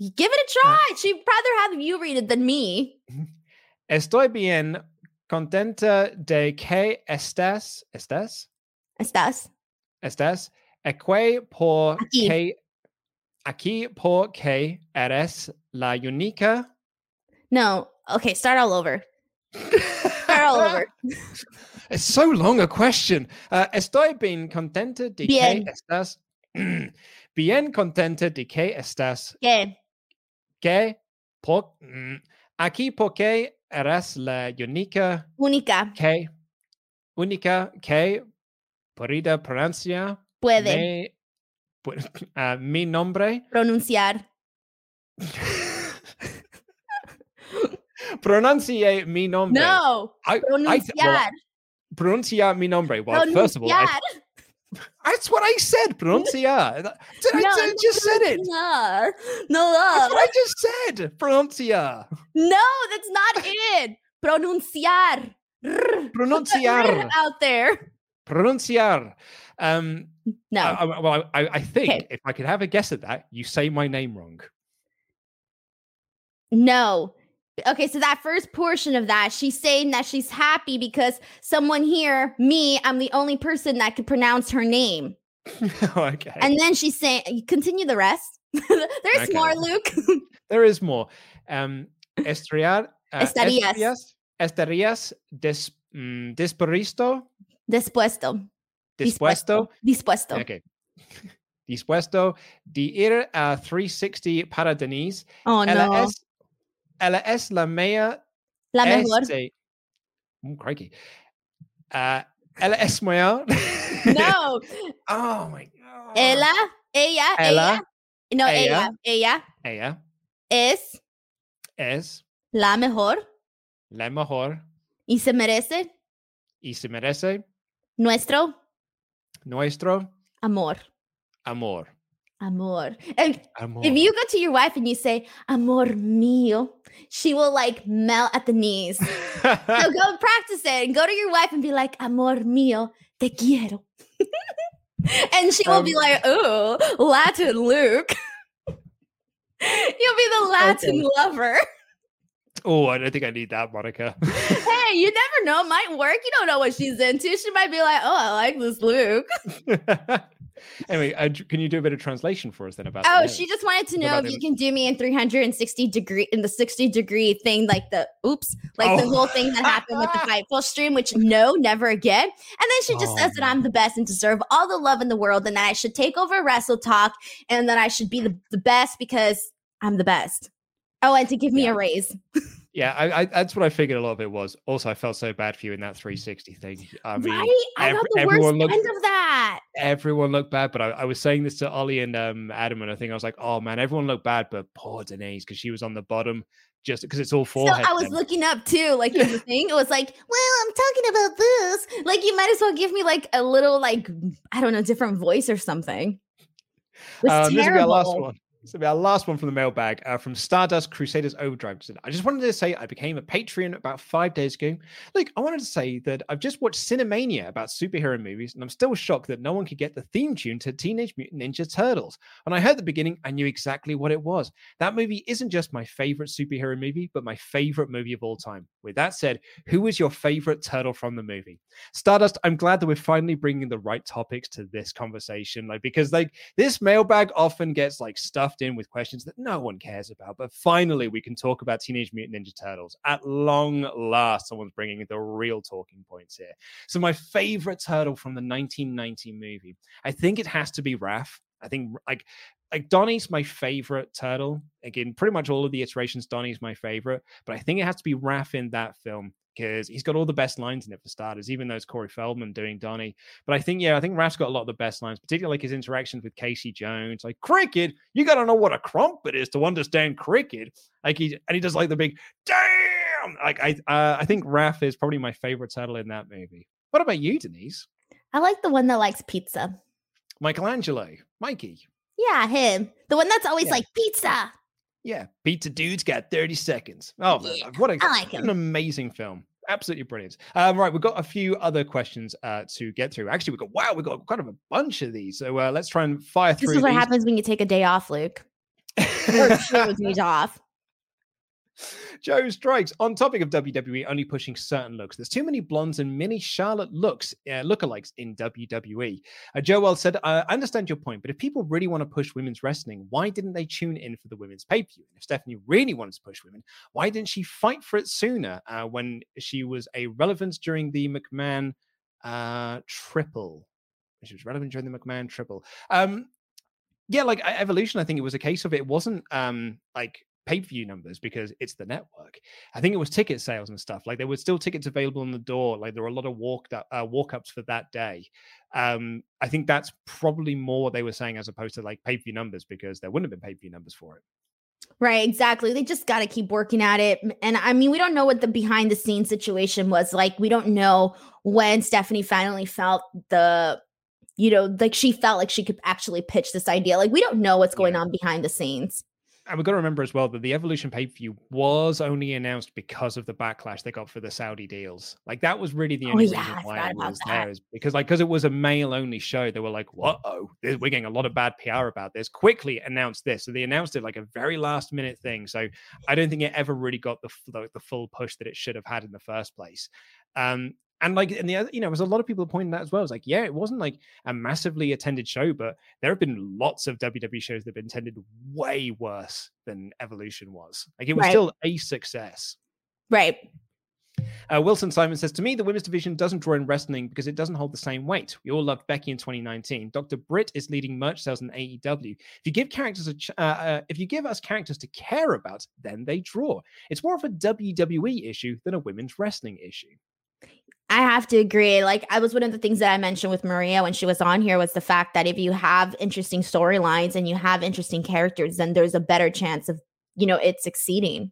Give it a try. She'd rather have you read it than me. Estoy bien contenta de que estás. ¿Estás? ¿Estás? ¿Estás? Aquí por aquí. que aquí porque eres la única. No. Okay, start all over. start all over. It's so long a question. Uh, estoy bien contenta de bien. que estás. bien contenta de que estás. ¿Qué? que por, mm, aquí porque eres la única única que única que pueda pronunciar puede me, uh, mi nombre pronunciar pronuncie mi nombre no I, pronunciar I, well, pronunciar mi nombre well pronunciar. first of all I, that's what I said. Pronuncia. Did no, I just said it? No, that's what I just said. Pronuncia. No, that's not it. Pronunciar. Pronunciar. out there. Pronunciar. Um, no. I, I, well, I, I think okay. if I could have a guess at that, you say my name wrong. No, Okay, so that first portion of that, she's saying that she's happy because someone here, me, I'm the only person that could pronounce her name. okay. And then she's saying, continue the rest. There's okay. more, Luke. there is more. Um, estriar, uh, estarías. Estarías, estarías des, mm, dispuesto. Dispuesto. Dispuesto. Dispuesto. Okay. Dispuesto de ir a 360 para Denise. Oh, Ella no. Es, ella es la mía. La mejor. Este, oh, crikey. Uh, ella es mejor. no. oh my God. Ella, ella, ella. No, ella, ella. Ella. Es. Es. La mejor. La mejor. Y se merece. Y se merece. Nuestro. Nuestro. Amor. Amor. Amor. And amor. if you go to your wife and you say, Amor mío, she will like melt at the knees. so go practice it and go to your wife and be like, Amor mío, te quiero. and she will um, be like, Oh, Latin Luke. You'll be the Latin okay. lover. Oh, I don't think I need that, Monica. hey, you never know. It might work. You don't know what she's into. She might be like, Oh, I like this Luke anyway, uh, can you do a bit of translation for us then about? Oh, she just wanted to know if you can do me in 360 degree in the 60 degree thing, like the oops, like oh. the whole thing that happened with the Fightful stream. Which no, never again. And then she just oh, says that I'm the best and deserve all the love in the world, and that I should take over Wrestle Talk, and that I should be the, the best because I'm the best. Oh, and to give me yeah. a raise. Yeah, I, I, that's what I figured a lot of it was. Also, I felt so bad for you in that 360 thing. I mean, right? I got the worst looked, end of that. Everyone looked bad, but I, I, was saying this to Ollie and um, Adam, and I think I was like, "Oh man, everyone looked bad, but poor Denise because she was on the bottom, just because it's all forehead." So I was then. looking up too, like in the thing. It was like, "Well, I'm talking about this." Like you might as well give me like a little, like I don't know, different voice or something. It was um, terrible. This will be our last one. So our last one from the mailbag uh, from Stardust Crusaders Overdrive. I just wanted to say I became a Patreon about five days ago. Look, I wanted to say that I've just watched Cinemania about superhero movies, and I'm still shocked that no one could get the theme tune to Teenage Mutant Ninja Turtles. When I heard the beginning, I knew exactly what it was. That movie isn't just my favorite superhero movie, but my favorite movie of all time. With that said, who is your favorite turtle from the movie? Stardust, I'm glad that we're finally bringing the right topics to this conversation, like because like this mailbag often gets like stuffed in with questions that no one cares about. But finally, we can talk about Teenage Mutant Ninja Turtles. At long last, someone's bringing the real talking points here. So, my favorite turtle from the 1990 movie, I think it has to be Raph. I think like like Donnie's my favorite turtle. Again, pretty much all of the iterations, Donnie's my favorite, but I think it has to be Raph in that film because he's got all the best lines in it for starters, even though it's Corey Feldman doing Donnie. But I think, yeah, I think Raph's got a lot of the best lines, particularly like his interactions with Casey Jones. Like, cricket, you got to know what a crumpet is to understand cricket. Like, he, and he does like the big, damn. Like, I, uh, I think Raph is probably my favorite turtle in that movie. What about you, Denise? I like the one that likes pizza. Michelangelo, Mikey. Yeah, him. The one that's always yeah. like pizza. Yeah, Pizza Dude's got 30 seconds. Oh, yeah, what a, like an amazing film. Absolutely brilliant. Um, right, we've got a few other questions uh, to get through. Actually, we've got, wow, we've got kind of a bunch of these. So uh, let's try and fire this through This is what these. happens when you take a day off, Luke. or two days off. Joe strikes on topic of WWE only pushing certain looks. There's too many blondes and many Charlotte looks, uh, lookalikes in WWE. Uh, Joe Well said, I understand your point, but if people really want to push women's wrestling, why didn't they tune in for the women's pay per view? And if Stephanie really wanted to push women, why didn't she fight for it sooner uh, when she was a relevance during the McMahon uh, triple? She was relevant during the McMahon triple. Um, yeah, like Evolution, I think it was a case of it wasn't um, like pay per view numbers because it's the network. I think it was ticket sales and stuff. Like there were still tickets available on the door. Like there were a lot of walk uh, walk ups for that day. Um, I think that's probably more what they were saying as opposed to like pay per view numbers because there wouldn't have been pay per view numbers for it. Right, exactly. They just got to keep working at it. And I mean, we don't know what the behind the scenes situation was like. We don't know when Stephanie finally felt the you know, like she felt like she could actually pitch this idea. Like we don't know what's going yeah. on behind the scenes and we've got to remember as well that the Evolution pay per view was only announced because of the backlash they got for the Saudi deals. Like that was really the oh, only oh, yeah, reason why it was there, is because like because it was a male only show. They were like, "Whoa, we're getting a lot of bad PR about this." Quickly announced this, so they announced it like a very last minute thing. So I don't think it ever really got the the, the full push that it should have had in the first place. Um, and like and the other you know there's a lot of people pointing that as well it's like yeah it wasn't like a massively attended show but there have been lots of wwe shows that have been attended way worse than evolution was like it was right. still a success right uh, Wilson Simon says, To me, the women's division doesn't draw in wrestling because it doesn't hold the same weight. We all loved Becky in 2019. Dr. Britt is leading merch sales in AEW. If you give characters a ch- uh, uh, if you give us characters to care about, then they draw. It's more of a WWE issue than a women's wrestling issue. I have to agree. Like I was one of the things that I mentioned with Maria when she was on here was the fact that if you have interesting storylines and you have interesting characters, then there's a better chance of you know it succeeding.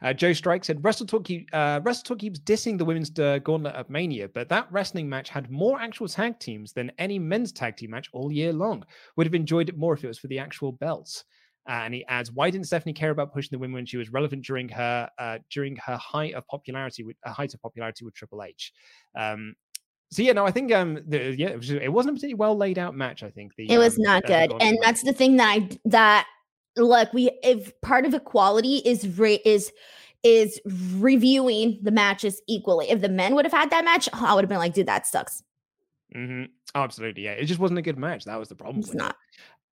Uh, Joe Strike said Wrestle Talk, uh, keeps dissing the women's uh, gauntlet of Mania, but that wrestling match had more actual tag teams than any men's tag team match all year long. Would have enjoyed it more if it was for the actual belts. Uh, and he adds, "Why didn't Stephanie care about pushing the women when she was relevant during her uh, during her height of popularity with a height of popularity with Triple H?" Um, so yeah, no, I think um, the, yeah, it, was, it wasn't a particularly well laid out match. I think the it was um, not good, and that's the thing that I that look we if part of equality is re- is is reviewing the matches equally. If the men would have had that match, I would have been like, dude, that sucks. Mm-hmm. Oh, absolutely, yeah. It just wasn't a good match. That was the problem. It's not.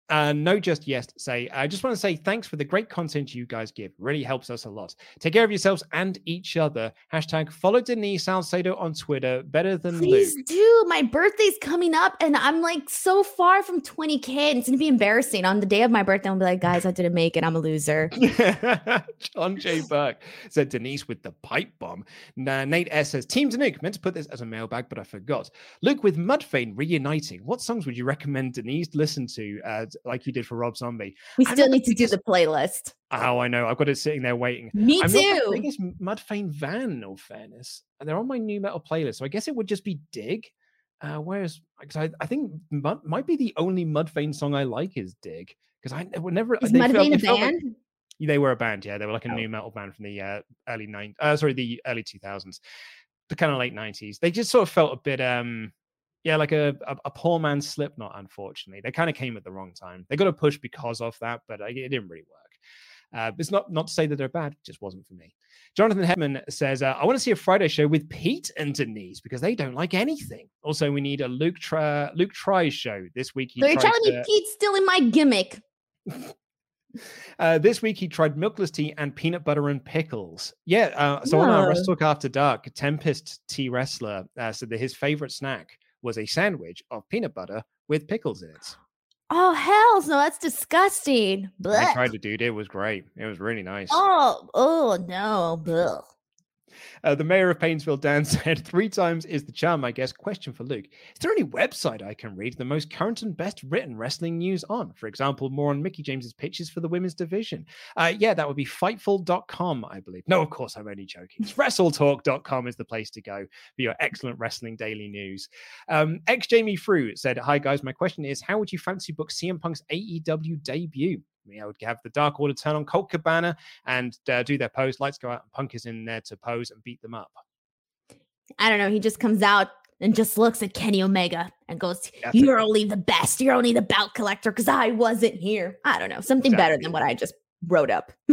Uh, no, just yes. Say, I just want to say thanks for the great content you guys give. Really helps us a lot. Take care of yourselves and each other. Hashtag follow Denise Salcedo on Twitter. Better than Please Luke. do. My birthday's coming up and I'm like so far from 20K and it's going to be embarrassing. On the day of my birthday, I'll be like, guys, I didn't make it. I'm a loser. John J. Burke said Denise with the pipe bomb. Nah, Nate S says, Team Danuke, meant to put this as a mailbag, but I forgot. Luke with Mudvayne reuniting. What songs would you recommend Denise listen to? Uh, like you did for Rob Zombie. We still need to do the playlist. Oh, I know. I've got it sitting there waiting. Me I'm too. I think it's Mudvayne Van, no fairness. And they're on my nu metal playlist. So I guess it would just be Dig. Uh, whereas, because I, I think Mud, might be the only Mudvayne song I like is Dig. because I would never. Is Mudvayne a band? Like, they were a band, yeah. They were like a oh. nu metal band from the uh, early nine, uh, sorry, the early two thousands, the kind of late nineties. They just sort of felt a bit, um, yeah, like a, a, a poor man's Slipknot. Unfortunately, they kind of came at the wrong time. They got a push because of that, but it didn't really work. Uh, it's not not to say that they're bad, it just wasn't for me. Jonathan Hedman says, uh, I want to see a Friday show with Pete and Denise because they don't like anything. Also, we need a Luke Tri- Luke Tries show this week. so you're telling to... me Pete's still in my gimmick. Uh, this week he tried milkless tea and peanut butter and pickles. Yeah. Uh, so on our Wrestle Talk After Dark, Tempest Tea Wrestler uh, said that his favorite snack was a sandwich of peanut butter with pickles in it. Oh hell no, that's disgusting. Blech. I tried to do it. It was great. It was really nice. Oh, oh no. Blech. Uh, the mayor of Painesville, Dan, said, Three times is the charm, I guess. Question for Luke Is there any website I can read the most current and best written wrestling news on? For example, more on Mickie James's pitches for the women's division. Uh, yeah, that would be fightful.com, I believe. No, of course, I'm only joking. WrestleTalk.com is the place to go for your excellent wrestling daily news. Um, Ex Jamie Frew said, Hi, guys. My question is, how would you fancy book CM Punk's AEW debut? I would have the Dark Order turn on Colt Cabana and uh, do their pose. Lights go out, and Punk is in there to pose and beat them up. I don't know. He just comes out and just looks at Kenny Omega and goes, That's You're it. only the best. You're only the belt collector because I wasn't here. I don't know. Something exactly. better than what I just wrote up.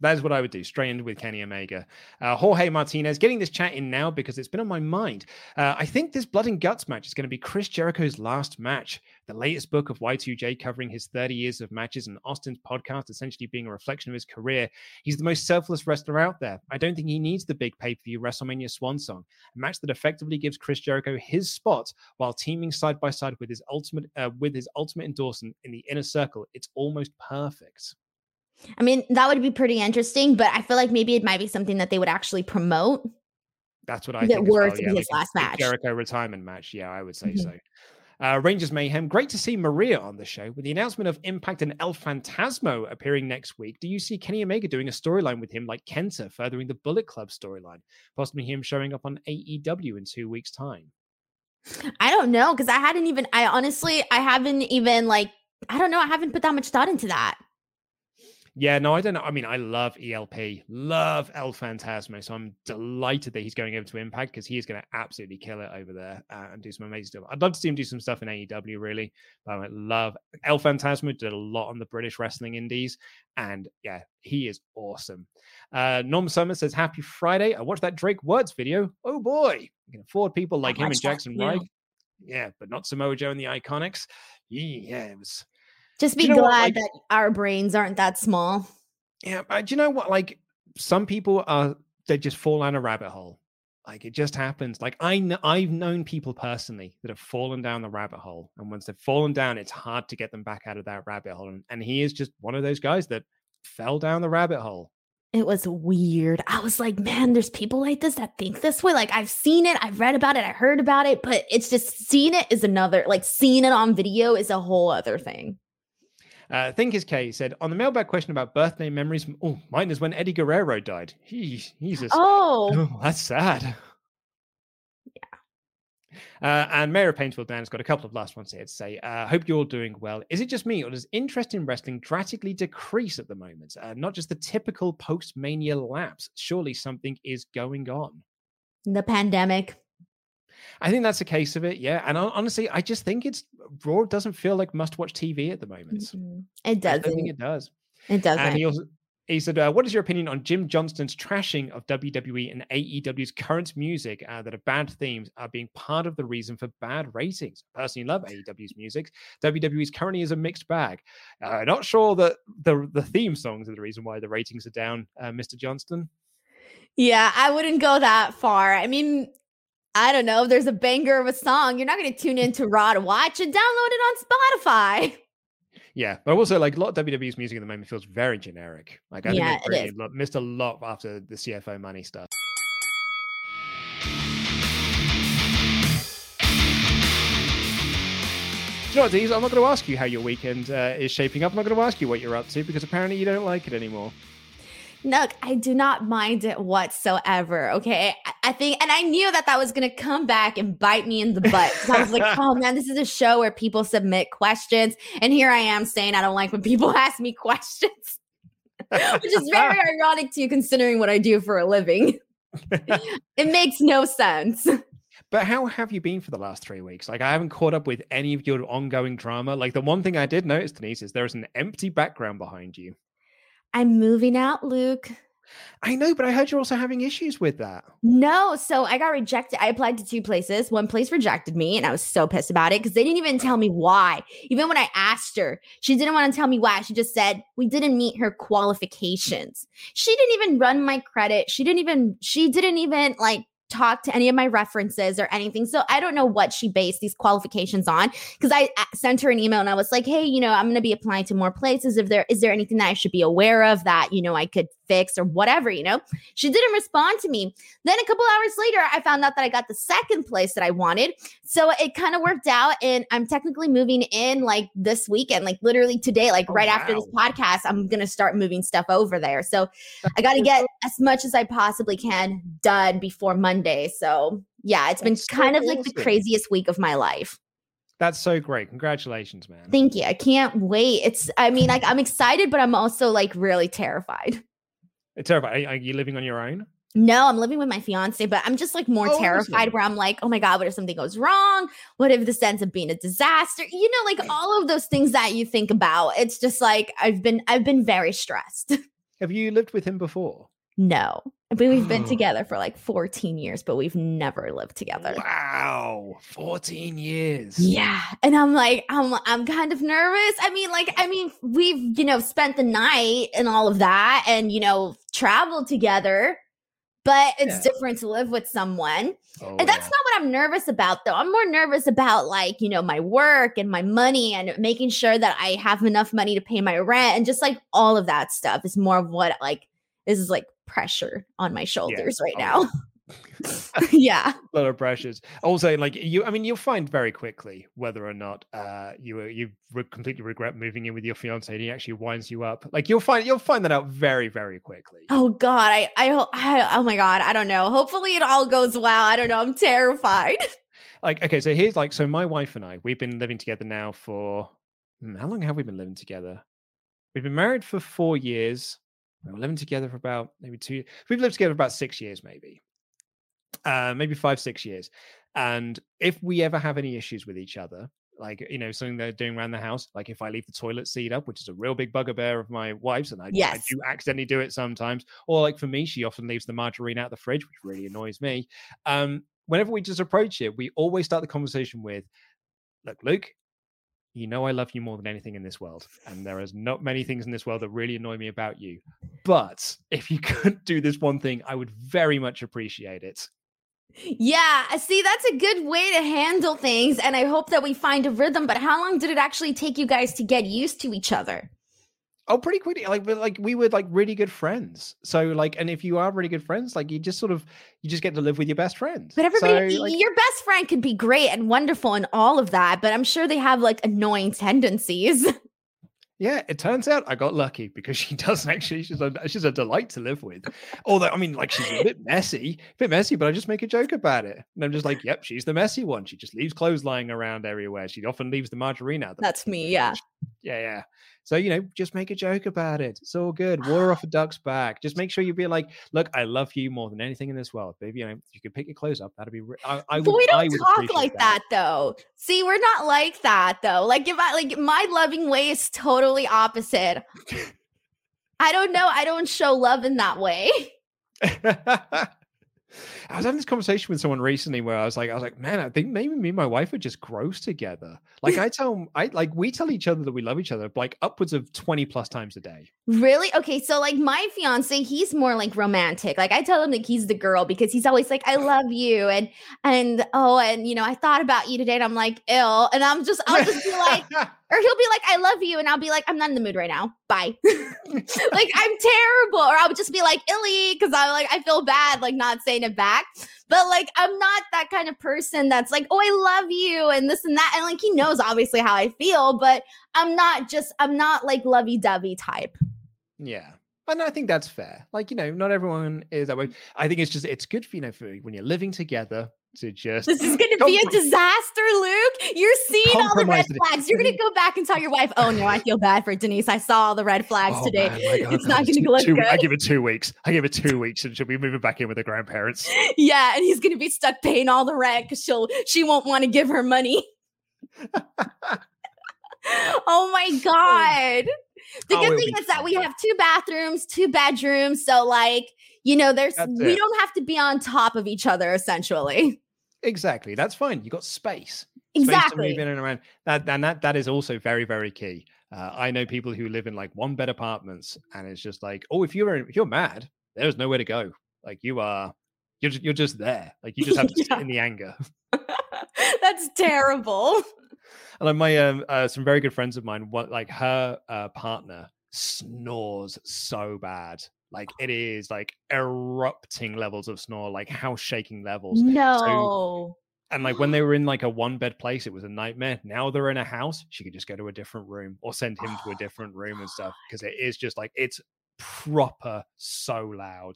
That is what I would do. Straight in with Kenny Omega. Uh, Jorge Martinez getting this chat in now because it's been on my mind. Uh, I think this Blood and Guts match is going to be Chris Jericho's last match. The latest book of Y2J covering his 30 years of matches and Austin's podcast essentially being a reflection of his career. He's the most selfless wrestler out there. I don't think he needs the big pay per view WrestleMania swan song, a match that effectively gives Chris Jericho his spot while teaming side by side with his ultimate uh, with his ultimate endorsement in the inner circle. It's almost perfect. I mean, that would be pretty interesting, but I feel like maybe it might be something that they would actually promote. That's what I think. It were well. yeah, his like last match. Jericho retirement match. Yeah, I would say mm-hmm. so. Uh, Rangers Mayhem. Great to see Maria on the show. With the announcement of Impact and El Phantasmo appearing next week, do you see Kenny Omega doing a storyline with him like Kenta, furthering the Bullet Club storyline? Possibly him showing up on AEW in two weeks' time. I don't know because I hadn't even. I honestly, I haven't even like. I don't know. I haven't put that much thought into that. Yeah, no, I don't know. I mean, I love ELP, love El Phantasmo. So I'm delighted that he's going over to Impact because he is going to absolutely kill it over there uh, and do some amazing stuff. I'd love to see him do some stuff in AEW, really. But I love El Phantasmo, did a lot on the British wrestling indies. And yeah, he is awesome. Uh, Norm Summer says, Happy Friday. I watched that Drake Wuertz video. Oh boy, you can afford people like him and Jaxson Ryker. Yeah, but not Samoa Joe and the IIconics. Yeah, it was just be you know glad like, that our brains aren't that small. Yeah, but do you know what? Like some people are, they just fall down a rabbit hole. Like it just happens. Like I know, I've known people personally that have fallen down the rabbit hole, and once they've fallen down, it's hard to get them back out of that rabbit hole. And, and he is just one of those guys that fell down the rabbit hole. It was weird. I was like, man, there's people like this that think this way. Like I've seen it, I've read about it, I heard about it, but it's just seeing it is another. Like seeing it on video is a whole other thing. Uh, Think is K said on the mailbag question about birthday memories. Oh, mine is when Eddie Guerrero died. He, Jesus. Oh. oh, that's sad. Yeah. Uh, and Mayor of Painesville Dan has got a couple of last ones here to say. Uh, hope you're all doing well. Is it just me, or does interest in wrestling drastically decrease at the moment? Uh, not just the typical post mania lapse. Surely something is going on. The pandemic. I think that's a case of it. Yeah. And honestly, I just think it's Raw doesn't feel like must watch TV at the moment. Mm-hmm. It does. I think it does. It does. And he also, he said, uh, "What is your opinion on Jim Johnston's trashing of WWE and AEW's current music uh, that are bad themes are being part of the reason for bad ratings? Personally love AEW's music. WWE's currently is a mixed bag. Uh, not sure that the the theme songs are the reason why the ratings are down, uh, Mr. Johnston." Yeah, I wouldn't go that far. I mean, I don't know, if there's a banger of a song, you're not going to tune into Raw to watch and download it on Spotify. Yeah, but I also like a lot of WWE's music at the moment feels very generic. Like I yeah, think they missed a lot after the CFO money stuff. Do you know what, Deez? I'm not going to ask you how your weekend uh, is shaping up. I'm not going to ask you what you're up to because apparently you don't like it anymore. Look, I do not mind it whatsoever. Okay. I, think, and I knew that that was going to come back and bite me in the butt. I was like, oh man, this is a show where people submit questions. And here I am saying I don't like when people ask me questions, which is very ironic too, considering what I do for a living. it makes no sense. But how have you been for the last three weeks? Like, I haven't caught up with any of your ongoing drama. Like, the one thing I did notice, Denise, is there's an empty background behind you. I'm moving out, Luke. I know, but I heard you're also having issues with that. No, so I got rejected. I applied to two places. One place rejected me, and I was so pissed about it because they didn't even tell me why. Even when I asked her, she didn't want to tell me why. She just said we didn't meet her qualifications. She didn't even run my credit. She didn't even. She didn't even like talk to any of my references or anything. So I don't know what she based these qualifications on because I sent her an email and I was like, "Hey, you know, I'm going to be applying to more places. If there is there anything that I should be aware of that, you know, I could fix or whatever, you know?" She didn't respond to me. Then a couple hours later, I found out that I got the second place that I wanted. So it kind of worked out and I'm technically moving in like this weekend, like literally today, like oh, right wow. after this podcast, I'm going to start moving stuff over there. So I got to get as much as I possibly can done before Monday. So yeah, it's That's been kind so of like the craziest week of my life. That's so great. Congratulations, man. Thank you. I can't wait. It's, I mean, like, I'm excited, but I'm also like really terrified. Terrified. Are you living on your own? No, I'm living with my fiance, but I'm just like more oh, terrified where I'm like, oh my God, what if something goes wrong? What if this ends up being a disaster? You know, like all of those things that you think about. It's just like I've been I've been very stressed. Have you lived with him before? No. But we've been together for like 14 years, but we've never lived together. Wow. 14 years. Yeah. And I'm like, I'm I'm kind of nervous. I mean, like, I mean, we've, you know, spent the night and all of that and, you know, traveled together, but it's yeah. different to live with someone. Oh, and that's yeah. not what I'm nervous about though. I'm more nervous about like, you know, my work and my money and making sure that I have enough money to pay my rent and just like all of that stuff is more of what like this is like pressure on my shoulders yeah. right oh, now. yeah. A lot of pressures. Also, like you, I mean, you'll find very quickly whether or not uh, you you re- completely regret moving in with your fiance and he actually winds you up. Like you'll find you'll find that out very very quickly. Oh God, I I, I oh my God, I don't know. Hopefully it all goes well. I don't know. I'm terrified. Like okay, so here's like so my wife and I we've been living together now for hmm, how long have we been living together? We've been married for four years. We were living together for about maybe two. We've lived together about six years, maybe, uh, maybe five, six years. And if we ever have any issues with each other, like you know something they're doing around the house, like if I leave the toilet seat up, which is a real big bugbear of my wife's, and I, yes. I do accidentally do it sometimes, or like for me, she often leaves the margarine out the fridge, which really annoys me. Um, whenever we just approach it, we always start the conversation with, "Look, Luke, you know I love you more than anything in this world. And there is not many things in this world that really annoy me about you. But if you could do this one thing, I would very much appreciate it. Yeah, uh, see, that's a good way to handle things. And I hope that we find a rhythm. But how long did it actually take you guys to get used to each other? Oh, pretty quickly. Like, like we were like really good friends. So, like, and if you are really good friends, like, you just sort of you just get to live with your best friends. But everybody, so, like, your best friend could be great and wonderful and all of that, but I'm sure they have like annoying tendencies. Yeah, it turns out I got lucky because she does actually. She's a she's a delight to live with. Although I mean, like she's a bit messy, a bit messy, but I just make a joke about it, and I'm just like, "Yep, she's the messy one. She just leaves clothes lying around everywhere. She often leaves the margarine out." That's me. Yeah. Yeah, yeah. So, you know, just make a joke about it. It's all good. Water off a duck's back. Just make sure you be like, look, I love you more than anything in this world, baby. You know, you could pick your clothes up. That'd be, re- I, I would, but we don't talk like that. that. though. See, we're not like that though. Like if I, like my loving way is totally opposite. I don't know. I don't show love in that way. I was having this conversation with someone recently where I was like, I was like, man, I think maybe me and my wife are just gross together. Like I tell, I like we tell each other that we love each other like upwards of twenty plus times a day. Really? Okay, so like my fiance, he's more like romantic. Like I tell him that he's the girl because he's always like, I love you, and and oh, and you know, I thought about you today, and I'm like, ill, and I'm just, I'll just be like. or he'll be like, I love you. And I'll be like, I'm not in the mood right now. Bye. like, I'm terrible. Or I'll just be like, illy, because I'm like, I feel bad, like not saying it back. But like, I'm not that kind of person that's like, oh, I love you and this and that. And like, he knows obviously how I feel, but I'm not just, I'm not like lovey dovey type. Yeah. And I think that's fair. Like, you know, not everyone is that way. I think it's just, it's good for, you know, for when you're living together to just. This is going to be a disaster, Luke. You're seeing all the red flags. You're going to go back and tell your wife, oh no, I feel bad for Denise. I saw all the red flags oh, today. Man, it's not going to look two, good. I give it two weeks. I give it two weeks and she'll be moving back in with her grandparents. Yeah. And he's going to be stuck paying all the rent because she'll, she won't want to give her money. oh my oh. God. The oh, good thing is that we have two bathrooms, two bedrooms. So, like, you know, there's That's we it. don't have to be on top of each other essentially. Exactly. That's fine. You got space. Exactly. Space to move in and around. That and that that is also very, very key. Uh, I know people who live in like one bed apartments, and it's just like, oh, if you're if you're mad, there's nowhere to go. Like you are, you're just, you're just there. Like you just have to yeah. sit in the anger. That's terrible. And like my um, uh, some very good friends of mine, what like her uh, partner snores so bad. Like it is like erupting levels of snore, like house shaking levels. No. So, and like when they were in like a one bed place, it was a nightmare. Now they're in a house, she could just go to a different room or send him to a different room and stuff because it is just like it's proper so loud.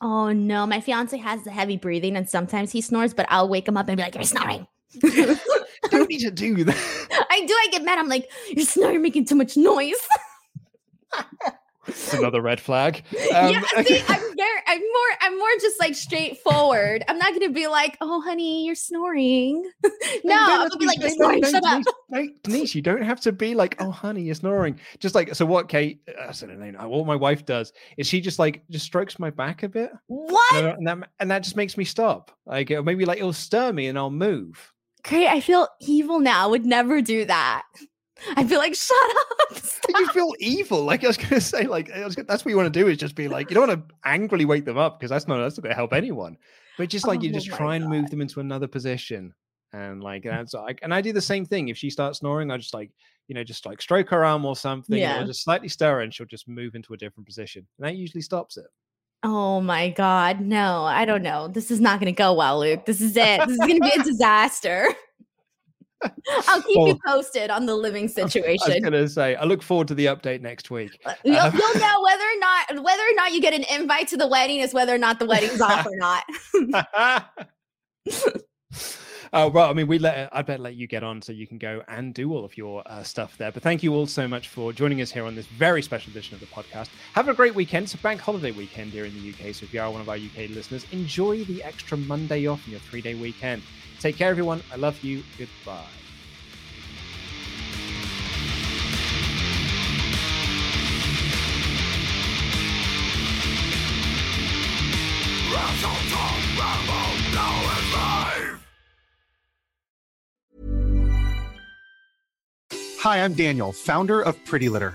Oh no, my fiance has the heavy breathing and sometimes he snores, but I'll wake him up and be like, You're snoring. don't need to do that. I do. I get mad. I'm like, you're snoring, making too much noise. It's another red flag. Um, yeah, see, I'm very, I'm more, I'm more just like straightforward. I'm not gonna be like, "Oh, honey, you're snoring." no, I'm gonna be like, "You're snoring." Shut up, Denise. You don't have to be like, "Oh, honey, you're snoring." Just like, so what? Kate, uh, no, what my wife does is she just like just strokes my back a bit. What? And, that and that just makes me stop. Like maybe like it'll stir me and I'll move. Great, I feel evil now. I would never do that. I feel like shut up. Stop. You feel evil. Like I was gonna say, like gonna, that's what you want to do is just be like, you don't want to angrily wake them up because that's not that's not gonna help anyone. But just like oh, you just try God. and move them into another position. And like mm. that's like and I do the same thing. If she starts snoring, I just like, you know, just like stroke her arm or something, yeah. or just slightly stir her and she'll just move into a different position. And that usually stops it. Oh my God. No, I don't mm. know. This is not going to go well, Luke. This is it. This is going to be a disaster. I'll keep well, you posted on the living situation. I was going to say, I look forward to the update next week. Uh, you'll, um, you'll, know whether or not whether or not you get an invite to the wedding is whether or not the wedding's off or not. Uh, well, I mean, we let I better let you get on so you can go and do all of your uh, stuff there. But thank you all so much for joining us here on this very special edition of the podcast. Have a great weekend. It's a bank holiday weekend here in the UK. So if you are one of our UK listeners, enjoy the extra Monday off in your three day weekend. Take care, everyone. I love you. Goodbye. Hi, I'm Daniel, founder of Pretty Litter.